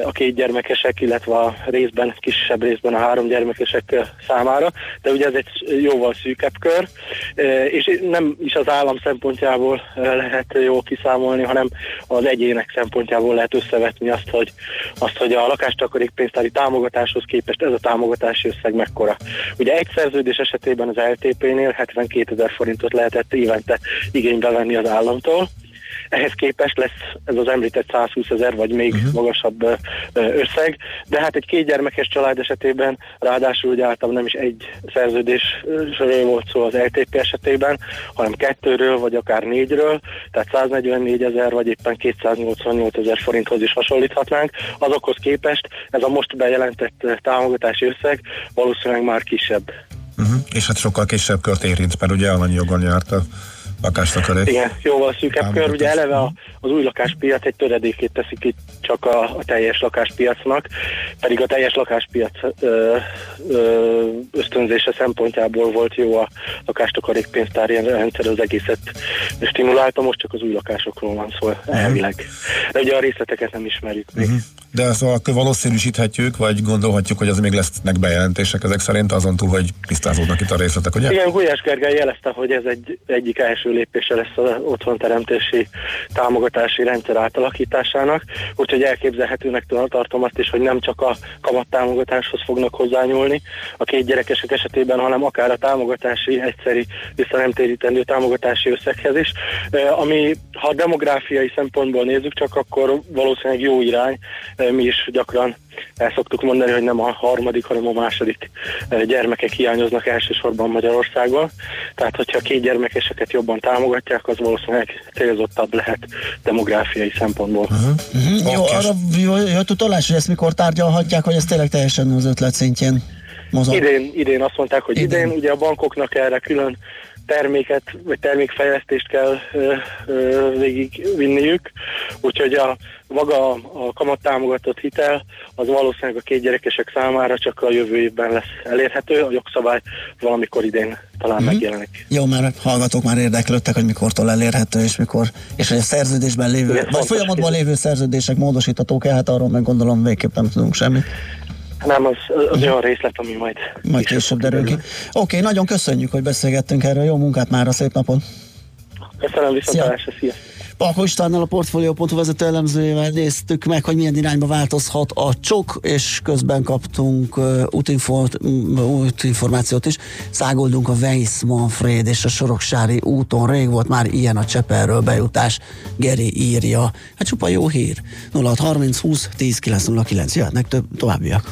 A két gyermekesek, illetve a részben, kisebb részben a három gyermekesek számára, de ugye ez egy jóval szűkebb kör, és nem is az állam szempontjából lehet jól kiszámolni, hanem az egyének szempontjából lehet összevetni azt, hogy, azt, hogy a lakástakarékpénztári támogatáshoz képest ez a támogatási összeg mekkora. Ugye egy szerződés esetében az LTP-nél 72 ezer forintot lehetett évente igénybe venni az államtól, ehhez képest lesz ez az említett 120 ezer, vagy még uh-huh. magasabb összeg, de hát egy kétgyermekes család esetében, ráadásul ugye általában nem is egy szerződésről volt szó az LTP esetében, hanem kettőről, vagy akár négyről, tehát 144 ezer, vagy éppen 288 ezer forinthoz is hasonlíthatnánk. Azokhoz képest ez a most bejelentett támogatási összeg valószínűleg már kisebb. Uh-huh. És hát sokkal kisebb kört érint, mert ugye annyi jogon járt a lakástakarék. Igen, jóval szűkebb kör. Ugye eleve a, az új lakáspiac egy töredékét teszi ki csak a, a teljes lakáspiacnak, pedig a teljes lakáspiac ö, ö, ösztönzése szempontjából volt jó a lakástakarék pénztári rendszer, az egészet stimulálta, most csak az új lakásokról van szó elvileg. De ugye a részleteket nem ismerjük még. Uh-huh. De ezt akkor valószínűsíthetjük, vagy gondolhatjuk, hogy az még lesznek bejelentések ezek szerint, azon túl, hogy tisztázódnak itt a részletek, ugye? Igen, Gulyás Gergely jelezte, hogy ez egy egyik első lépése lesz az otthonteremtési támogatási rendszer átalakításásának, úgyhogy elképzelhetőnek tartom azt is, hogy nem csak a kamattámogatáshoz fognak hozzányúlni a két gyerekesek esetében, hanem akár a támogatási egyszeri vissza nem térítendő támogatási összeghez is, ami ha demográfiai szempontból nézzük csak, akkor valószínűleg jó irány, mi is gyakran el szoktuk mondani, hogy nem a harmadik, hanem a második eh, gyermekek hiányoznak elsősorban Magyarországon. Tehát, hogyha két gyermekeseket jobban támogatják, az valószínűleg célzottabb lehet demográfiai szempontból. Uh-huh. Uh-huh. Jó, arra jó- jött utalás, hogy ezt mikor tárgyalhatják, hogy ez tényleg teljesen az ötlet szintjén mozog. Idén, idén azt mondták, hogy idén. idén, ugye a bankoknak erre külön terméket, vagy termékfejlesztést kell ö, ö, végigvinniük, úgyhogy a maga a kamattámogatott hitel az valószínűleg a két gyerekesek számára csak a jövő évben lesz elérhető, a jogszabály valamikor idén talán Mhm. megjelenik. Jó, mert hallgatók már érdeklődtek, hogy mikortól elérhető, és mikor, és hogy a szerződésben lévő, Igen, vagy folyamatban lévő szerződések módosíthatók-e, hát arról meg gondolom végképp nem tudunk semmit. Nem, az, az olyan részlet, ami majd Majd később derül ki. Oké, nagyon köszönjük, hogy beszélgettünk erről. Jó munkát már, a szép napot! Köszönöm, viszontlátásra, szia! Palko Istvánnal a Portfolio.hu vezető elemzőjével néztük meg, hogy milyen irányba változhat a csok, és közben kaptunk uh, útinformációt is. Szágoldunk a Weiss Manfred és a Soroksári úton. Rég volt már ilyen a Csepelről bejutás. Geri írja. Hát csupa jó hír. 0630 20 10 909. Jöhetnek több továbbiak.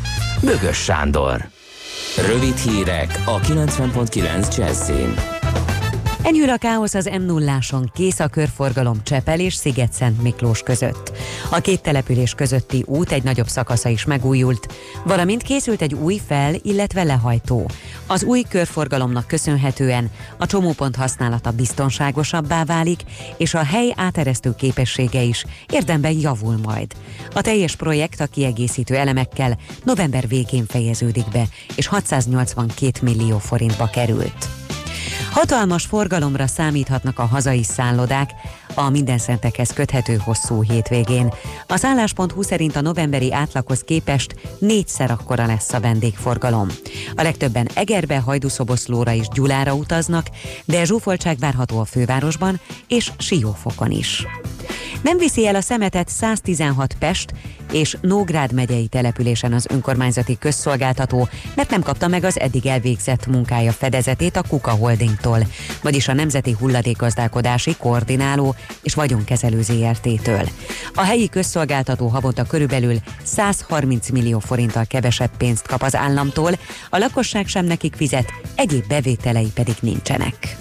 Bögös Sándor. Rövid hírek a 90.9 Jazzin. Enyhül a káosz az m 0 kész a körforgalom Csepel és Sziget-Szent Miklós között. A két település közötti út egy nagyobb szakasza is megújult, valamint készült egy új fel, illetve lehajtó. Az új körforgalomnak köszönhetően a csomópont használata biztonságosabbá válik, és a hely áteresztő képessége is érdemben javul majd. A teljes projekt a kiegészítő elemekkel november végén fejeződik be, és 682 millió forintba került. Hatalmas forgalomra számíthatnak a hazai szállodák a mindenszentekhez köthető hosszú hétvégén. A szállás.hu szerint a novemberi átlaghoz képest négyszer akkora lesz a vendégforgalom. A legtöbben Egerbe, Hajdúszoboszlóra és Gyulára utaznak, de zsúfoltság várható a fővárosban és Siófokon is. Nem viszi el a szemetet 116 Pest és Nógrád megyei településen az önkormányzati közszolgáltató, mert nem kapta meg az eddig elvégzett munkája fedezetét a Kuka Holdingtól, vagyis a Nemzeti Hulladékgazdálkodási Koordináló és Vagyonkezelő ZRT-től. A helyi közszolgáltató havonta körülbelül 130 millió forinttal kevesebb pénzt kap az államtól, a lakosság sem nekik fizet, egyéb bevételei pedig nincsenek.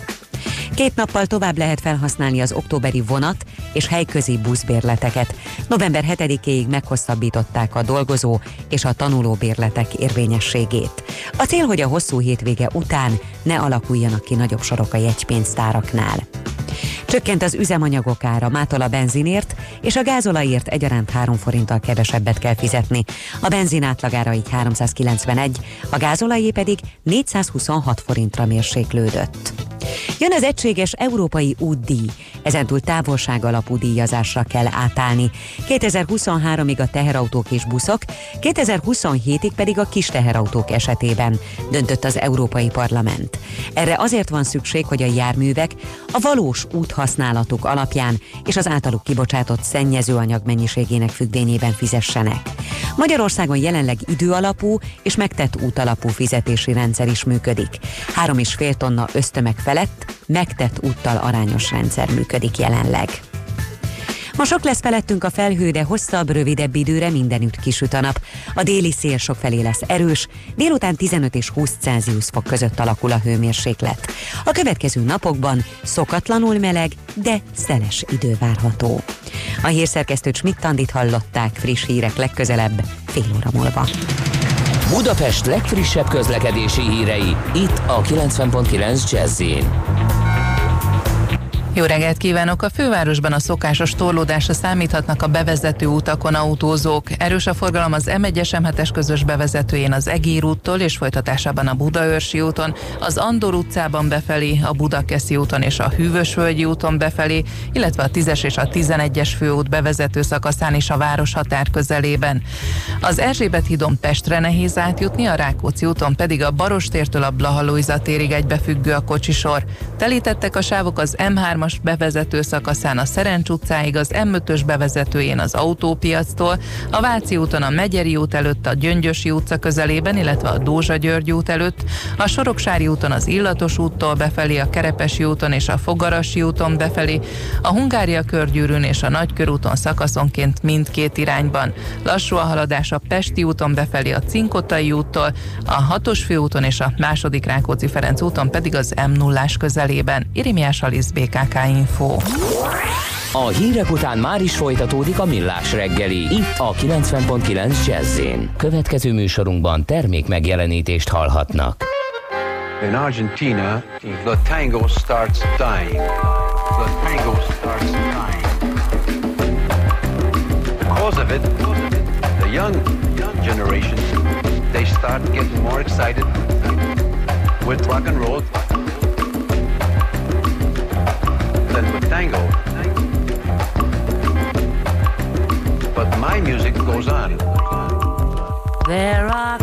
Két nappal tovább lehet felhasználni az októberi vonat és helyközi buszbérleteket. November 7-éig meghosszabbították a dolgozó és a tanuló bérletek érvényességét. A cél, hogy a hosszú hétvége után ne alakuljanak ki nagyobb sorok a jegypénztáraknál. Csökkent az üzemanyagok ára, mától a benzinért és a gázolajért egyaránt 3 forinttal kevesebbet kell fizetni. A benzin átlagára így 391, a gázolajé pedig 426 forintra mérséklődött. Jön az egységes európai útdíj. Ezentúl távolság alapú díjazásra kell átállni. 2023-ig a teherautók és buszok, 2027-ig pedig a kis teherautók esetében, döntött az Európai Parlament. Erre azért van szükség, hogy a járművek a valós úthasználatuk alapján és az általuk kibocsátott szennyezőanyag mennyiségének függvényében fizessenek. Magyarországon jelenleg időalapú és megtett útalapú fizetési rendszer is működik. 3,5 tonna ösztömeg felett megtett úttal arányos rendszer működik jelenleg. Ma sok lesz felettünk a felhő, de hosszabb, rövidebb időre mindenütt kisüt a nap. A déli szél sok felé lesz erős, délután 15 és 20 Celsius fok között alakul a hőmérséklet. A következő napokban szokatlanul meleg, de szeles idő várható. A hírszerkesztő Schmidt-Tandit hallották friss hírek legközelebb, fél óra múlva. Budapest legfrissebb közlekedési hírei, itt a 90.9 jazz Jó reggelt kívánok! A fővárosban a szokásos torlódásra számíthatnak a bevezető utakon autózók. Erős a forgalom az M1-es M7-es közös bevezetőjén az Egér úttól és folytatásában a Budaörsi úton, az Andor utcában befelé, a Budakeszi úton és a Hűvösvölgyi úton befelé, illetve a 10-es és a 11-es főút bevezető szakaszán is a város határ közelében. Az Erzsébet hídon Pestre nehéz átjutni, a Rákóczi úton pedig a Barostértől a Blahalóiza térig egybefüggő a kocsisor. Telítettek a sávok az M3-as bevezető szakaszán a Szerencs utcáig, az M5-ös bevezetőjén az autópiactól, a Váci úton a Megyeri út előtt a Gyöngyösi utca közelében, illetve a Dózsa György út előtt, a Soroksári úton az Illatos úttól befelé, a Kerepesi úton és a Fogarasi úton befelé, a Hungária körgyűrűn és a Nagykörúton szakaszonként mindkét irányban. Lassú a haladás a Pesti úton befelé a Cinkotai úttól, a Hatos főúton és a második Rákóczi Ferenc úton pedig az m 0 közelében. Irimiás Alisz BKK Info. A hírek után már is folytatódik a millás reggeli, itt a 90.9 jazz Következő műsorunkban termék megjelenítést hallhatnak. In Argentina, the tango starts dying. The tango starts dying. Because of it, the young, young generation, they start getting more excited with rock and roll tango. But my music goes on. There are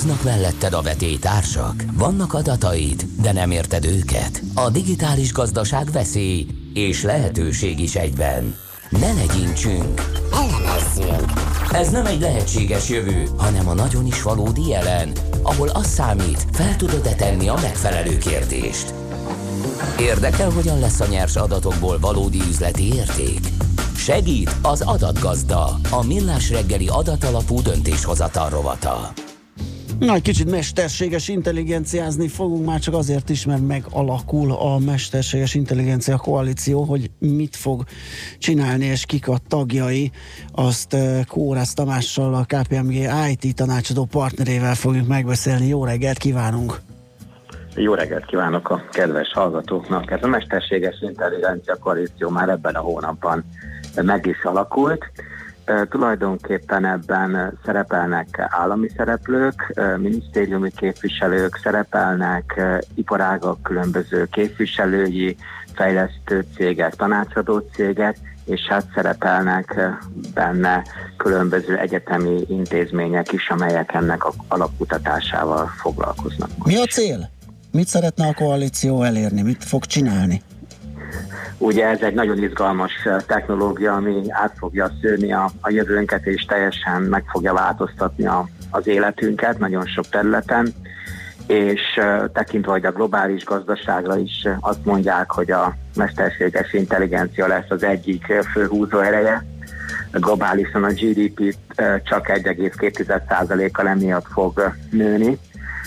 Húznak melletted a vetélytársak? Vannak adataid, de nem érted őket? A digitális gazdaság veszély és lehetőség is egyben. Ne legyintsünk! Elemezzünk! Ez nem egy lehetséges jövő, hanem a nagyon is valódi jelen, ahol az számít, fel tudod-e tenni a megfelelő kérdést. Érdekel, hogyan lesz a nyers adatokból valódi üzleti érték? Segít az adatgazda, a millás reggeli adatalapú döntéshozatal rovata. Na, kicsit mesterséges intelligenciázni fogunk, már csak azért is, mert megalakul a Mesterséges Intelligencia Koalíció, hogy mit fog csinálni és kik a tagjai. Azt eh, Kórász Tamással, a KPMG IT tanácsadó partnerével fogjuk megbeszélni. Jó reggelt kívánunk! Jó reggelt kívánok a kedves hallgatóknak! Ez a Mesterséges Intelligencia Koalíció már ebben a hónapban meg is alakult. E, Tulajdonképpen ebben szerepelnek állami szereplők, e, minisztériumi képviselők, szerepelnek iparágak különböző képviselői, fejlesztő cégek, tanácsadó cégek, és hát szerepelnek benne különböző egyetemi intézmények is, amelyek ennek a alapkutatásával foglalkoznak. Mi a cél? Mit szeretne a koalíció elérni? Mit fog csinálni? Ugye ez egy nagyon izgalmas eh, technológia, ami át fogja szőni a, a jövőnket, és teljesen meg fogja változtatni a, az életünket nagyon sok területen, és uh, tekintve, hogy a globális gazdaságra is uh, azt mondják, hogy a mesterséges intelligencia lesz az egyik fő húzó ereje, globálisan a GDP csak 1,2%-kal emiatt fog nőni,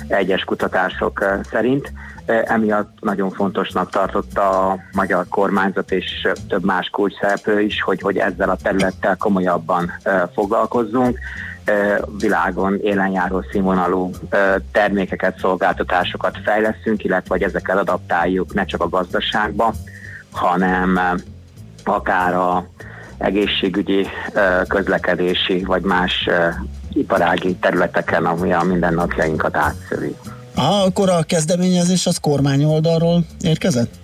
egyes kutatások szerint. Uh, Emiatt nagyon fontosnak tartotta a magyar kormányzat és több más kulcsszereplő is, hogy, hogy ezzel a területtel komolyabban uh, foglalkozzunk. Uh, Világon élenjáró színvonalú termékeket, szolgáltatásokat fejleszünk, illetve hogy ezeket adaptáljuk ne csak a gazdaságba, hanem akár a egészségügyi, közlekedési vagy más iparági területeken, ami a mindennapjainkat átszövi. Ah, akkor a kezdeményezés az kormány oldalról érkezett?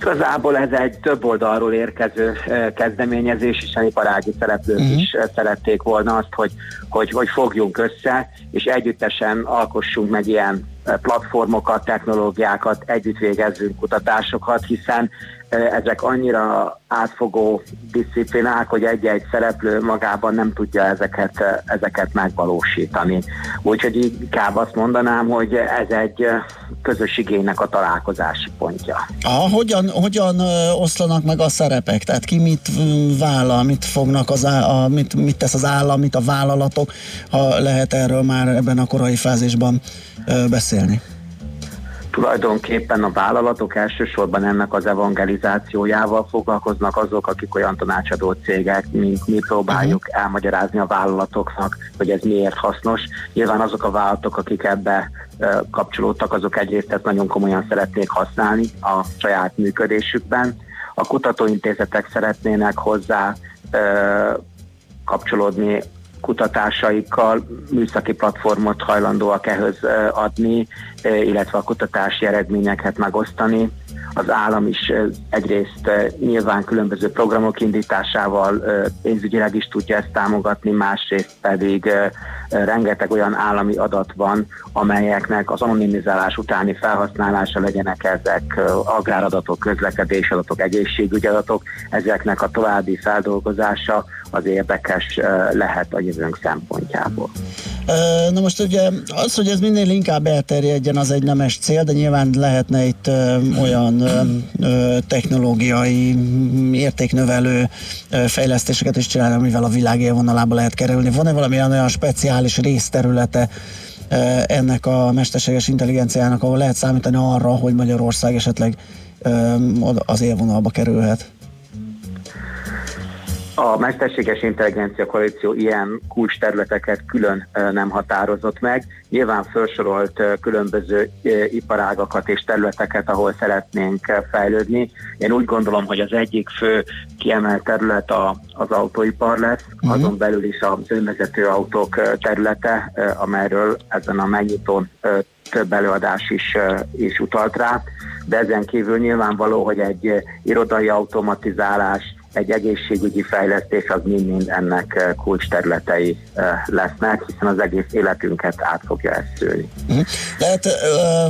Igazából ez egy több oldalról érkező kezdeményezés, és iparági szereplők uh-huh. is szerették volna azt, hogy, hogy, hogy fogjunk össze, és együttesen alkossunk meg ilyen platformokat, technológiákat, együtt végezzünk kutatásokat, hiszen ezek annyira átfogó disziplinák, hogy egy-egy szereplő magában nem tudja ezeket, ezeket megvalósítani. Úgyhogy inkább azt mondanám, hogy ez egy közös igénynek a találkozási pontja. Ah, hogyan, hogyan oszlanak meg a szerepek? Tehát ki mit vállal, mit fognak az á, a, mit, mit tesz az állam, mit a vállalatok, ha lehet erről már ebben a korai fázisban beszélni? Tulajdonképpen a vállalatok elsősorban ennek az evangelizációjával foglalkoznak azok, akik olyan tanácsadó cégek, mint mi próbáljuk uh-huh. elmagyarázni a vállalatoknak, hogy ez miért hasznos. Nyilván azok a vállalatok, akik ebbe kapcsolódtak, azok egyrészt ezt nagyon komolyan szeretnék használni a saját működésükben. A kutatóintézetek szeretnének hozzá kapcsolódni kutatásaikkal műszaki platformot hajlandóak ehhez adni, illetve a kutatási eredményeket megosztani. Az állam is egyrészt nyilván különböző programok indításával pénzügyileg is tudja ezt támogatni, másrészt pedig rengeteg olyan állami adat van, amelyeknek az anonimizálás utáni felhasználása legyenek ezek agráradatok, közlekedés adatok, egészségügyi adatok, ezeknek a további feldolgozása az érdekes lehet a jövőnk szempontjából. Na most ugye az, hogy ez minél inkább elterjedjen, az egy nemes cél, de nyilván lehetne itt olyan technológiai értéknövelő fejlesztéseket is csinálni, amivel a világ élvonalába lehet kerülni. Van-e valamilyen olyan speciális részterülete ennek a mesterséges intelligenciának, ahol lehet számítani arra, hogy Magyarország esetleg az élvonalba kerülhet? A mesterséges intelligencia koalíció ilyen kulcs területeket külön nem határozott meg. Nyilván felsorolt különböző iparágakat és területeket, ahol szeretnénk fejlődni. Én úgy gondolom, hogy az egyik fő kiemelt terület a, az autóipar lesz, uh-huh. azon belül is az önvezető autók területe, amelyről ezen a megnyitón több előadás is, is utalt rá, de ezen kívül nyilvánvaló, hogy egy irodai automatizálás, egy egészségügyi fejlesztés, az mind-mind ennek eh, kulcs területei eh, lesznek, hiszen az egész életünket át fogja ezt szülni. Mhm. Lehet ö,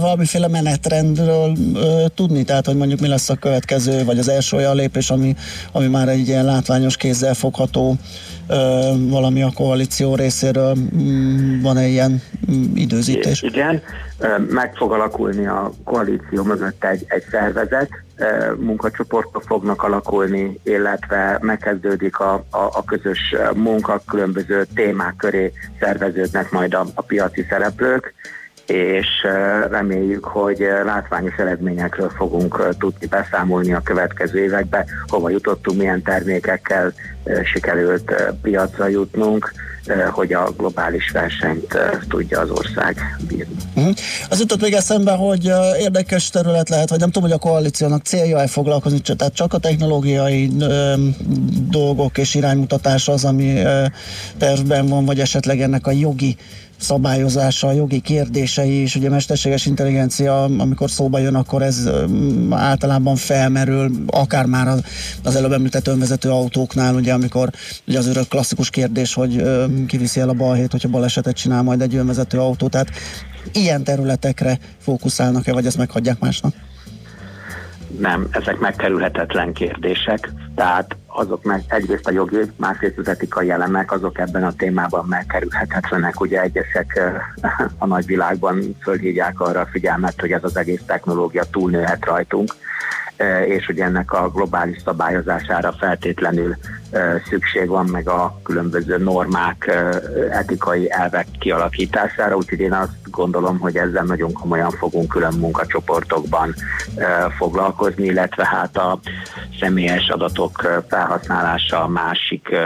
valamiféle menetrendről ö, tudni, tehát hogy mondjuk mi lesz a következő, vagy az első olyan lépés, ami, ami már egy ilyen látványos kézzel fogható valami a koalíció részéről, mm, van-e ilyen mm, időzítés? Igen, meg fog alakulni a koalíció mögött egy, egy szervezet, munkacsoportok fognak alakulni, illetve megkezdődik a, a, a közös munka, különböző témák köré szerveződnek majd a, a piaci szereplők, és reméljük, hogy látványos eredményekről fogunk tudni beszámolni a következő években, hova jutottunk, milyen termékekkel sikerült piacra jutnunk, hogy a globális versenyt tudja az ország bírni. Uh-huh. Az jutott még eszembe, hogy érdekes terület lehet, vagy nem tudom, hogy a koalíciónak célja-e foglalkozni, tehát csak a technológiai dolgok és iránymutatás az, ami ö, tervben van, vagy esetleg ennek a jogi szabályozása, a jogi kérdései, és ugye mesterséges intelligencia, amikor szóba jön, akkor ez általában felmerül, akár már az, előbb említett önvezető autóknál, ugye, amikor ugye az örök klasszikus kérdés, hogy kiviszi el a balhét, hogyha balesetet csinál majd egy önvezető autó, tehát ilyen területekre fókuszálnak-e, vagy ezt meghagyják másnak? Nem, ezek megkerülhetetlen kérdések, tehát azok meg egyrészt a jogi, másrészt az etikai elemek, azok ebben a témában megkerülhetetlenek. Ugye egyesek eh, a nagyvilágban fölhívják arra a figyelmet, hogy ez az egész technológia túlnőhet rajtunk, eh, és hogy ennek a globális szabályozására feltétlenül szükség van, meg a különböző normák, etikai elvek kialakítására, úgyhogy én azt gondolom, hogy ezzel nagyon komolyan fogunk külön munkacsoportokban foglalkozni, illetve hát a személyes adatok felhasználása a másik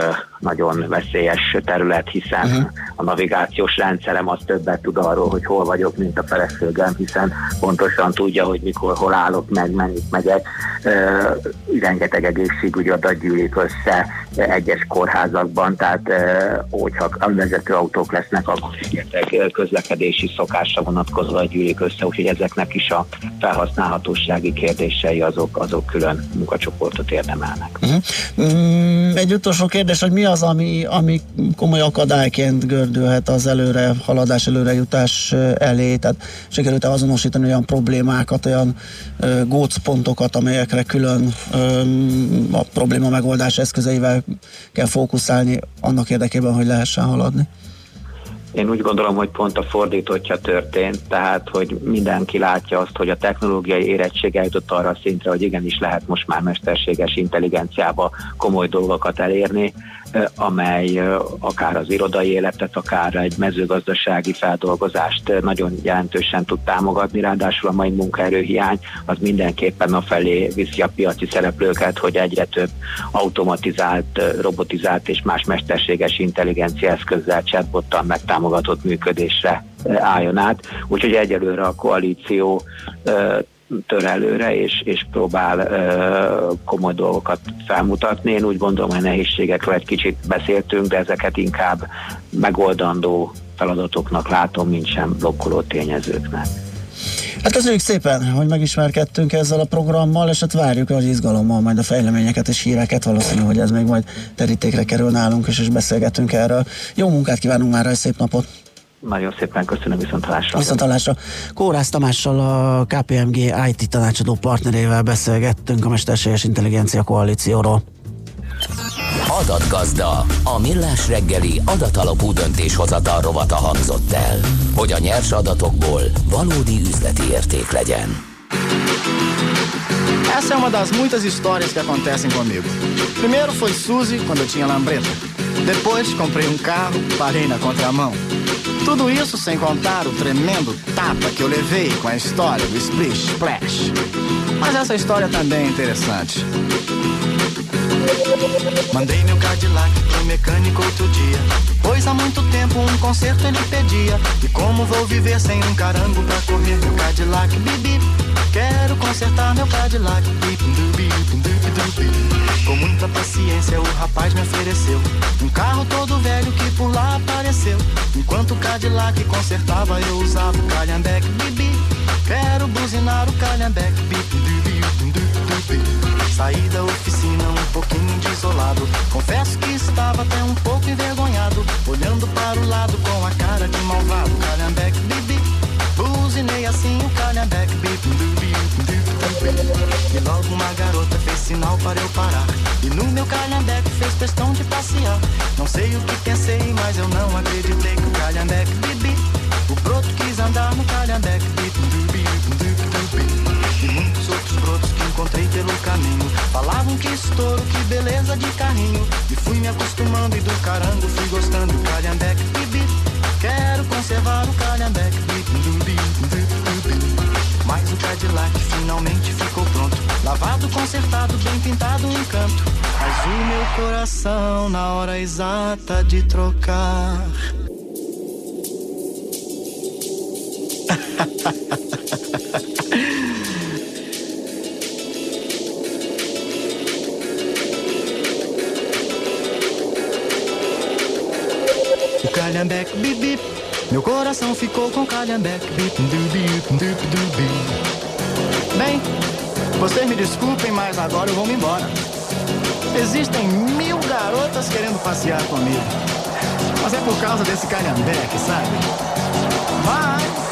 nagyon veszélyes terület, hiszen uh-huh. a navigációs rendszerem az többet tud arról, hogy hol vagyok, mint a feleségem, hiszen pontosan tudja, hogy mikor, hol állok meg, mennyit megyek. Uh, rengeteg egészségügyi adat gyűlik össze egyes kórházakban, tehát uh, hogyha vezető autók lesznek, akkor rengeteg közlekedési szokásra vonatkozóan gyűlik össze, úgyhogy ezeknek is a felhasználhatósági kérdései azok, azok külön munkacsoportot érdemelnek. Uh-huh. Mm, egy utolsó kérdés, hogy mi az, ami, ami komoly akadályként gördülhet az előre haladás, előre jutás ö, elé, tehát sikerült azonosítani olyan problémákat, olyan ö, gócpontokat, amelyekre külön a probléma megoldás eszközeivel kell fókuszálni annak érdekében, hogy lehessen haladni. Én úgy gondolom, hogy pont a fordítottja történt, tehát hogy mindenki látja azt, hogy a technológiai érettség eljutott arra a szintre, hogy igenis lehet most már mesterséges intelligenciába komoly dolgokat elérni, amely akár az irodai életet, akár egy mezőgazdasági feldolgozást nagyon jelentősen tud támogatni, ráadásul a mai munkaerőhiány az mindenképpen a felé viszi a piaci szereplőket, hogy egyre több automatizált, robotizált és más mesterséges intelligencia eszközzel, chatbottal megtámogatott működésre álljon át. Úgyhogy egyelőre a koalíció tör előre, és, és próbál ö, komoly dolgokat felmutatni. Én úgy gondolom, hogy nehézségekről egy kicsit beszéltünk, de ezeket inkább megoldandó feladatoknak látom, mint sem blokkoló tényezőknek. Hát köszönjük szépen, hogy megismerkedtünk ezzel a programmal, és hát várjuk az izgalommal majd a fejleményeket és híreket, valószínű, hogy ez még majd terítékre kerül nálunk, és, és beszélgetünk erről. Jó munkát kívánunk már, egy szép napot! Nagyon szépen köszönöm, viszont hallásra. Viszont hallásra. Kórász Tamással a KPMG IT tanácsadó partnerével beszélgettünk a Mesterséges Intelligencia Koalícióról. Adatgazda, a millás reggeli adatalapú döntéshozatal rovata hangzott el, hogy a nyers adatokból valódi üzleti érték legyen. Essa é uma das muitas histórias que acontecem comigo. Primeiro foi Suzy, quando eu tinha lambreta. Depois comprei um carro, parei na contramão. Tudo isso sem contar o tremendo tapa que eu levei com a história do Splish Splash. Mas essa história também é interessante. Mandei meu Cadillac pro mecânico outro dia. Pois há muito tempo um conserto ele pedia. E como vou viver sem um carango pra correr meu Cadillac? Bibi, quero consertar meu Cadillac. Com muita paciência o rapaz me ofereceu um carro todo velho que por lá apareceu. Enquanto o Cadillac consertava eu usava o calhambeque. Bibi, quero buzinar o dubi. Saí da oficina um pouquinho desolado. Confesso que estava até um pouco envergonhado. Olhando para o lado com a cara de malvado. Calhambeque, bibi. Buzinei assim o calhambeque, bibi. E logo uma garota fez sinal para eu parar. E no meu calhambeque fez questão de passear. Não sei o que pensei, mas eu não acreditei que o calhambeque, bibi. O broto quis andar no calhambeque, bibi brotos que encontrei pelo caminho. Falavam que estouro, que beleza de carrinho. E fui me acostumando e do carango fui gostando. Calhambeque, bibi Quero conservar o calhambeque bibi. Mas o Cadillac finalmente ficou pronto. Lavado, consertado, bem pintado, um encanto Mas o meu coração na hora exata de trocar Meu coração ficou com calhambeque Bem, vocês me desculpem, mas agora eu vou me embora Existem mil garotas querendo passear comigo Mas é por causa desse calhambeque, sabe? Vai!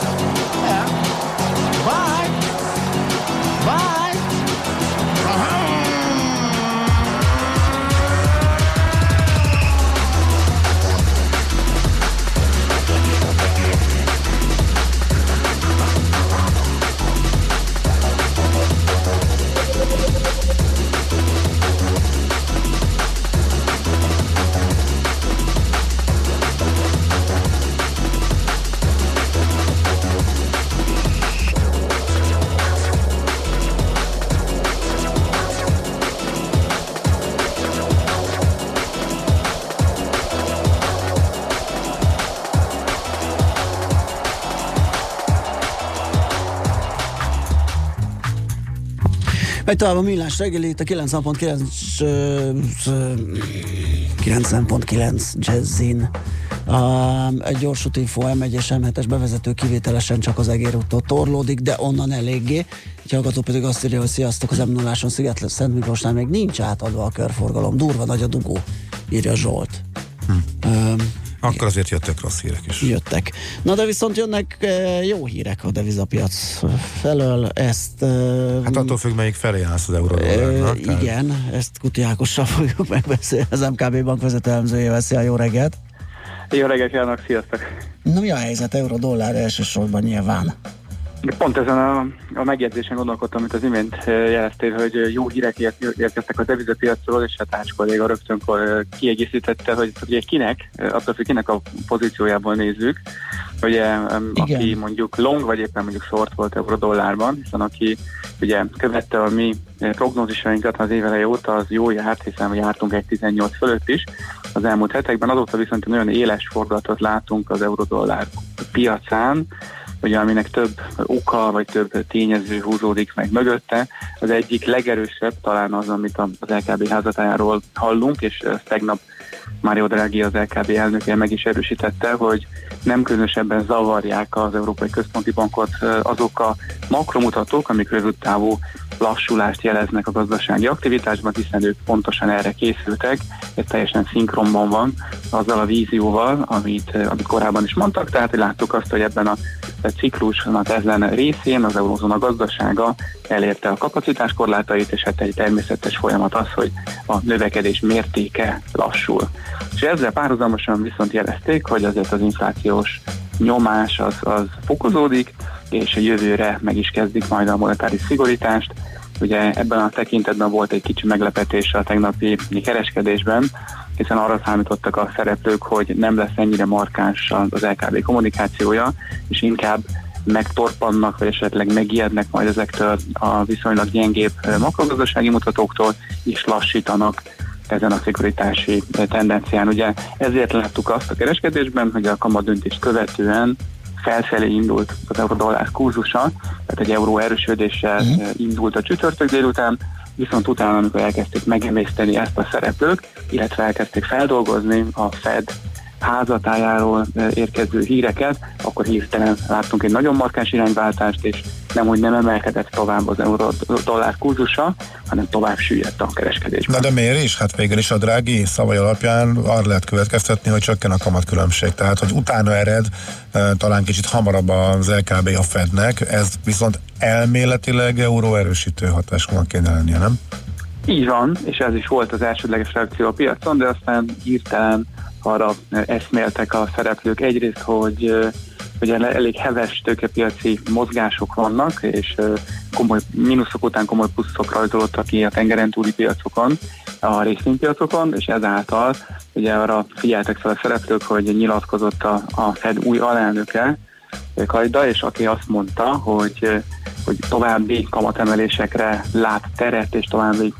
Megy tovább a millás reggeli, itt a 90.9 ö, ö, 90.9 Jazzin. Um, egy gyors info M1-es M7-es bevezető kivételesen csak az egérúttól torlódik, de onnan eléggé. Egy hallgató pedig azt írja, hogy sziasztok, az m 0 Sziget Szent Miklósnál még nincs átadva a körforgalom. Durva nagy a dugó, írja Zsolt. Hm. Um, Akkor azért jöttek rossz hírek is. jöttek. Na de viszont jönnek e, jó hírek a devizapiac felől, ezt... E, Hát attól függ, melyik felé állsz az e, euródollárnak. tehát- igen, ezt Kuti Ákossal fogjuk megbeszélni, az MKB bank vezető elemzőjével. Szia, jó reggelt! Jó reggelt kívánok, sziasztok! Na mi a helyzet euró-dollár elsősorban nyilván? Pont ezen a, a megjegyzésen gondolkodtam, amit az imént eh, jeleztél, hogy eh, jó hírek érkeztek a devizapiacról, és hát Ács kolléga rögtön eh, kiegészítette, hogy ugye kinek, attól függ, kinek a pozíciójából nézzük, ugye em, aki mondjuk long, vagy éppen mondjuk short volt euró-dollárban, hiszen aki ugye követte a mi prognózisainkat az éveleje óta, az jó járt, hiszen jártunk egy 18 fölött is az elmúlt hetekben, azóta viszont egy nagyon éles fordulatot látunk az euró-dollár piacán, ugye aminek több oka, vagy több tényező húzódik meg mögötte. Az egyik legerősebb talán az, amit az LKB házatájáról hallunk, és tegnap Mário Draghi, az LKB elnöke meg is erősítette, hogy nem különösebben zavarják az Európai Központi Bankot azok a makromutatók, amik rövidtávú lassulást jeleznek a gazdasági aktivitásban, hiszen ők pontosan erre készültek, ez teljesen szinkronban van azzal a vízióval, amit, amit korábban is mondtak, tehát láttuk azt, hogy ebben a ciklusnak ezen részén az eurózóna gazdasága elérte a kapacitáskorlátait, és hát egy természetes folyamat az, hogy a növekedés mértéke lassul. És ezzel párhuzamosan viszont jelezték, hogy azért az inflációs nyomás az, az fokozódik, és a jövőre meg is kezdik majd a monetáris szigorítást. Ugye ebben a tekintetben volt egy kicsi meglepetés a tegnapi kereskedésben, hiszen arra számítottak a szereplők, hogy nem lesz ennyire markáns az LKB kommunikációja, és inkább megtorpannak, vagy esetleg megijednek majd ezektől a viszonylag gyengébb makrogazdasági mutatóktól, és lassítanak ezen a szigorítási tendencián. Ugye ezért láttuk azt a kereskedésben, hogy a kamadöntést követően felfelé indult az euró-dollár kurzusa, tehát egy euró erősödéssel eh, indult a csütörtök délután, viszont utána, amikor elkezdték megemészteni ezt a szereplők, illetve elkezdték feldolgozni a Fed házatájáról eh, érkező híreket, akkor hirtelen láttunk egy nagyon markáns irányváltást, és nem, hogy nem emelkedett tovább az euró-dollár kurzusa, hanem tovább süllyedt a kereskedésben. Na de miért is? Hát végül is a drági szavai alapján arra lehet következtetni, hogy csökken a kamatkülönbség. Tehát, hogy utána ered e, talán kicsit hamarabb az LKB a Fednek, ez viszont elméletileg euró erősítő hatásúnak kéne lennie, nem? Így van, és ez is volt az elsődleges reakció a piacon, de aztán hirtelen arra eszméltek a szereplők egyrészt, hogy hogy el- elég heves tőkepiaci mozgások vannak, és ö, komoly mínuszok után komoly pluszok rajzolódtak ki a tengeren túli piacokon, a részvénypiacokon, és ezáltal ugye arra figyeltek fel a szereplők, hogy nyilatkozott a, a Fed új alelnöke, Kajda, és aki azt mondta, hogy, hogy további kamatemelésekre lát teret, és további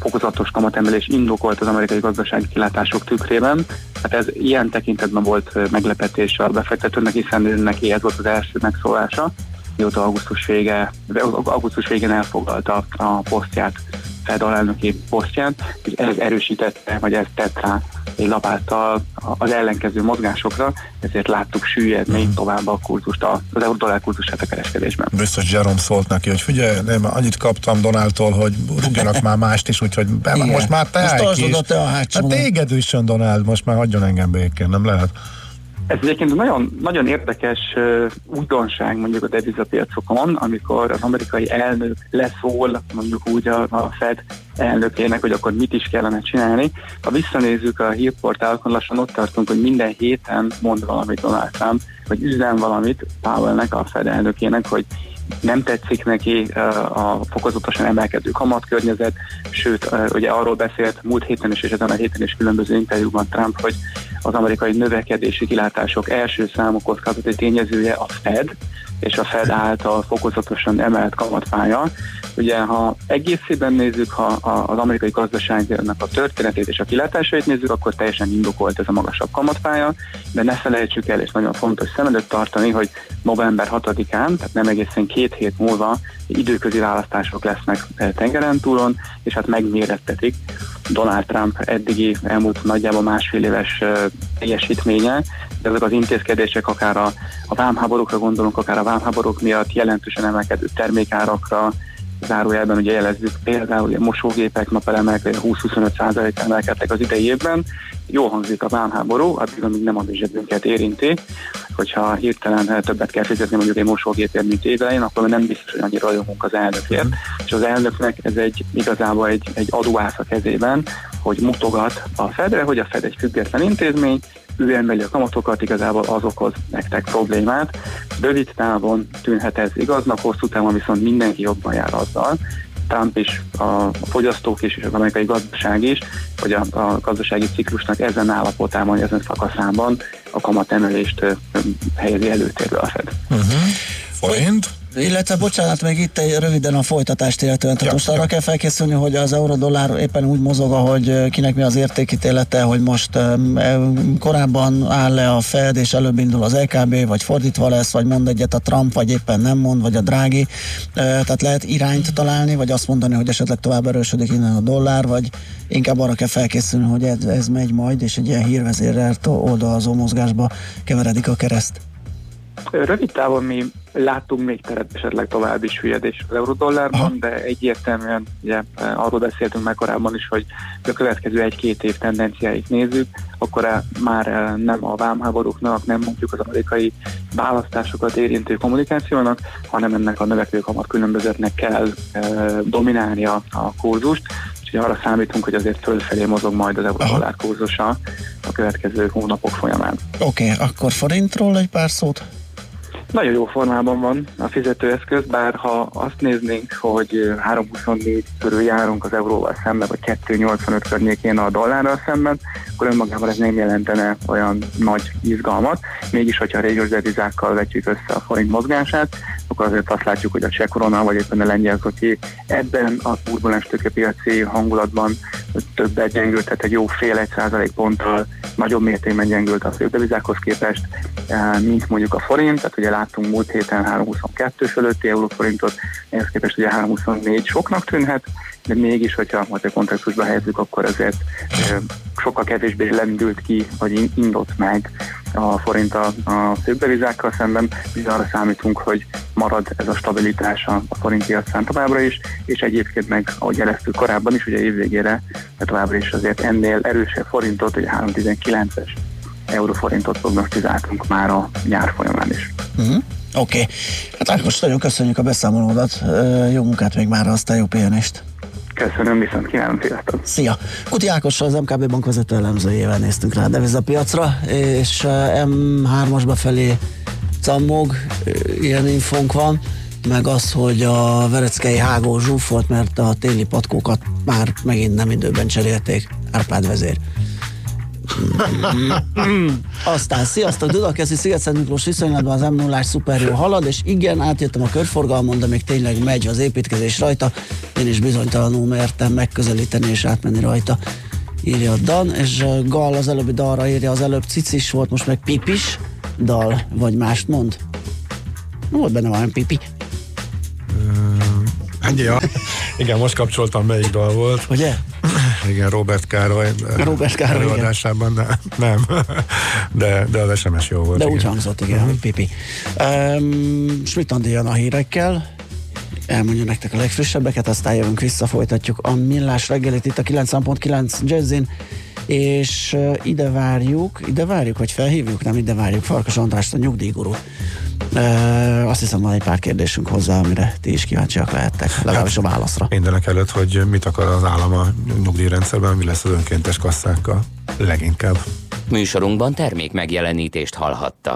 fokozatos kamatemelés indokolt az amerikai gazdasági kilátások tükrében. Hát ez ilyen tekintetben volt meglepetés a befektetőnek, hiszen ő neki ez volt az első megszólása, mióta augusztus vége, augusztus végén elfoglalta a posztját, Fed alelnöki posztját, és ez erősítette, vagy ez tett rá egy lapáttal az ellenkező mozgásokra, ezért láttuk süllyedni Mhm. tovább a kurzust, az euró-dollár kurzusát a kereskedésben. Biztos Jerome szólt neki, hogy figyelj, nem, annyit kaptam Donáltól, hogy rúgjanak már mást is, úgyhogy be, most már te Most és- te a. Hát téged üssön Donald, most már hagyjon engem békén, nem lehet? Ez egyébként nagyon, nagyon érdekes újdonság mondjuk a devizapiacokon, amikor az amerikai elnök leszól mondjuk úgy a, a Fed elnökének, hogy akkor mit is kellene csinálni. Ha visszanézzük a hírportálokon, lassan ott tartunk, hogy minden héten mond valamit Donald Trump, vagy üzen valamit Powellnek, a Fed elnökének, hogy nem tetszik neki a fokozatosan emelkedő kamatkörnyezet, sőt, ugye arról beszélt múlt héten is, és ezen a héten is különböző interjúban Trump, hogy az amerikai növekedési kilátások első számú kockázati tényezője a Fed, és a Fed által fokozatosan emelt kamatpálya. Ugye, ha egészében nézzük, ha az amerikai gazdaságnak a történetét és a kilátásait nézzük, akkor teljesen indokolt ez a magasabb kamatpálya, de ne felejtsük el, és nagyon fontos szem előtt tartani, hogy november 6-án, tehát nem egészen két hét múlva időközi választások lesznek eh, tengeren túlon, és hát megmérettetik Donald Trump eddigi elmúlt nagyjából másfél éves eh, teljesítménye, de ezek az intézkedések akár a, a vámháborúkra gondolunk, akár a vámháborúk miatt jelentősen emelkedő termékárakra, zárójelben ugye jelezzük például a mosógépek, napelemek 20-25% emelkedtek az idei évben. Jó hangzik a vámháború, addig, amíg nem a mi zsebünket érinti. Hogyha hirtelen többet kell fizetni mondjuk egy mosógépért, mint évelején, akkor nem biztos, hogy annyira rajongunk az elnökért. És az elnöknek ez egy igazából egy, egy adóász a kezében, hogy mutogat a Fedre, hogy a Fed egy független intézmény, ő emeli a kamatokat, igazából az okoz nektek problémát. Rövid távon tűnhet ez igaznak, hosszú távon viszont mindenki jobban jár azzal, Trump is, a fogyasztók is, és az amerikai gazdaság is, hogy a, a gazdasági ciklusnak ezen állapotában, ezen szakaszában a kamatemelést helyezi előtérbe a Fed. Uh-huh. Forint? Illetve bocsánat, még itt egy röviden a folytatást illetően. Tehát Ja, most arra kell felkészülni, hogy az euró-dollár éppen úgy mozog, ahogy eh, kinek mi az értékítélete, hogy most em, korábban áll le a Fed, és előbb indul az LKB, vagy fordítva lesz, vagy mond egyet a Trump, vagy éppen nem mond, vagy a Drági. Eh, Tehát lehet irányt találni, vagy azt mondani, hogy esetleg tovább erősödik innen a dollár, vagy inkább arra kell felkészülni, hogy ez, ez megy majd, és egy ilyen hírvezérrel oldalazó mozgásba keveredik a kereszt. Rövid távon mi láttunk még teret esetleg tovább is hülyedés az eurodollárban, de egyértelműen ugye, arról beszéltünk már korábban is, hogy a következő egy-két év tendenciáit nézzük, akkor már eh, nem a vámháborúknak, nem mondjuk az amerikai választásokat érintő kommunikációnak, hanem ennek a növekvő kamat különbözetnek kell eh, dominálnia a kurzust, Úgyhogy arra számítunk, hogy azért fölfelé mozog majd az euró-dollár kurzusa a következő hónapok folyamán. Oké, okay, akkor forintról egy pár szót? Nagyon jó formában van a fizetőeszköz, bár ha azt néznénk, hogy 3,24 körül járunk az euróval szemben, vagy 2,85 környékén a dollárral szemben, akkor önmagában ez nem jelentene olyan nagy izgalmat. Mégis, hogyha a régiós devizákkal vetjük össze a forint mozgását, akkor azért azt látjuk, hogy a cseh korona, vagy éppen a lengyel zloty ebben a turbulens tőkepiaci hangulatban többet gyengült, tehát egy jó fél egy százalék ponttal nagyobb mértékben gyengült a fődevizákhoz képest, eh, mint mondjuk a forint, tehát ugye láttunk múlt héten 3,22 fölötti euróforintot, ehhez képest ugye 3,24 soknak tűnhet, de mégis, hogyha majd a kontextusba helyezzük, akkor ezért eh, sokkal kevésbé lendült ki, vagy in- indult meg a forint a, a fődevizákkal szemben, bizony arra számítunk, hogy marad ez a stabilitás a, a forint piacán továbbra is, és egyébként meg, ahogy jeleztük korábban is, ugye évvégére, de továbbra is azért ennél erősebb forintot, ugye 319-es euróforintot prognosztizáltunk már a nyár folyamán is. Uh-huh. Oké. Okay. Hát Ákos, nagyon köszönjük a beszámolódat. Jó munkát még már, aztán jó pihenést. Köszönöm, viszont kívánom, sziasztok! Szia! Kuti Ákossal, az MKB bank vezető elemzőjével néztünk rá a devizapiacra, és eh, M3-as befelé cammog, ilyen infónk van, meg az, hogy a Vereckei hágó zsúfolt, mert a téli patkókat már megint nem időben cserélték. Árpád vezér. Aztán sziasztok, Dudakeszi Sziget Miklós viszonylatban az m 0 szuper jó halad, és igen, átjöttem a körforgalmon, de még tényleg megy az építkezés rajta. Én is bizonytalanul mertem megközelíteni és átmenni rajta írja a Dan, és uh, Gal az előbbi dalra írja, az előbb cicis volt, most meg pipis dal, vagy mást mond? Volt benne valami pipi. Ennyi, ja. Igen, most kapcsoltam, melyik dal volt. Ugye? Igen, Robert Károly. Robert Károly, igen. Előadásában de, nem. De, de az SMS jó volt. De igen. úgy hangzott, igen, hogy pipi. Um, Schmidt a hírekkel, elmondja nektek a legfrissebbeket, aztán jövünk vissza, folytatjuk a millás reggelit itt a 9.9 Jazzin, és ide várjuk, ide várjuk, vagy felhívjuk, nem ide várjuk Farkas Andrást, a nyugdíjguru. Azt hiszem van egy pár kérdésünk hozzá, amire ti is kíváncsiak lehettek, legalábbis a válaszra. Mindenek előtt, hogy mit akar az állam a nyugdíjrendszerben, mi lesz az önkéntes kasszákkal. Leginkább. Műsorunkban termék megjelenítést hallhattak.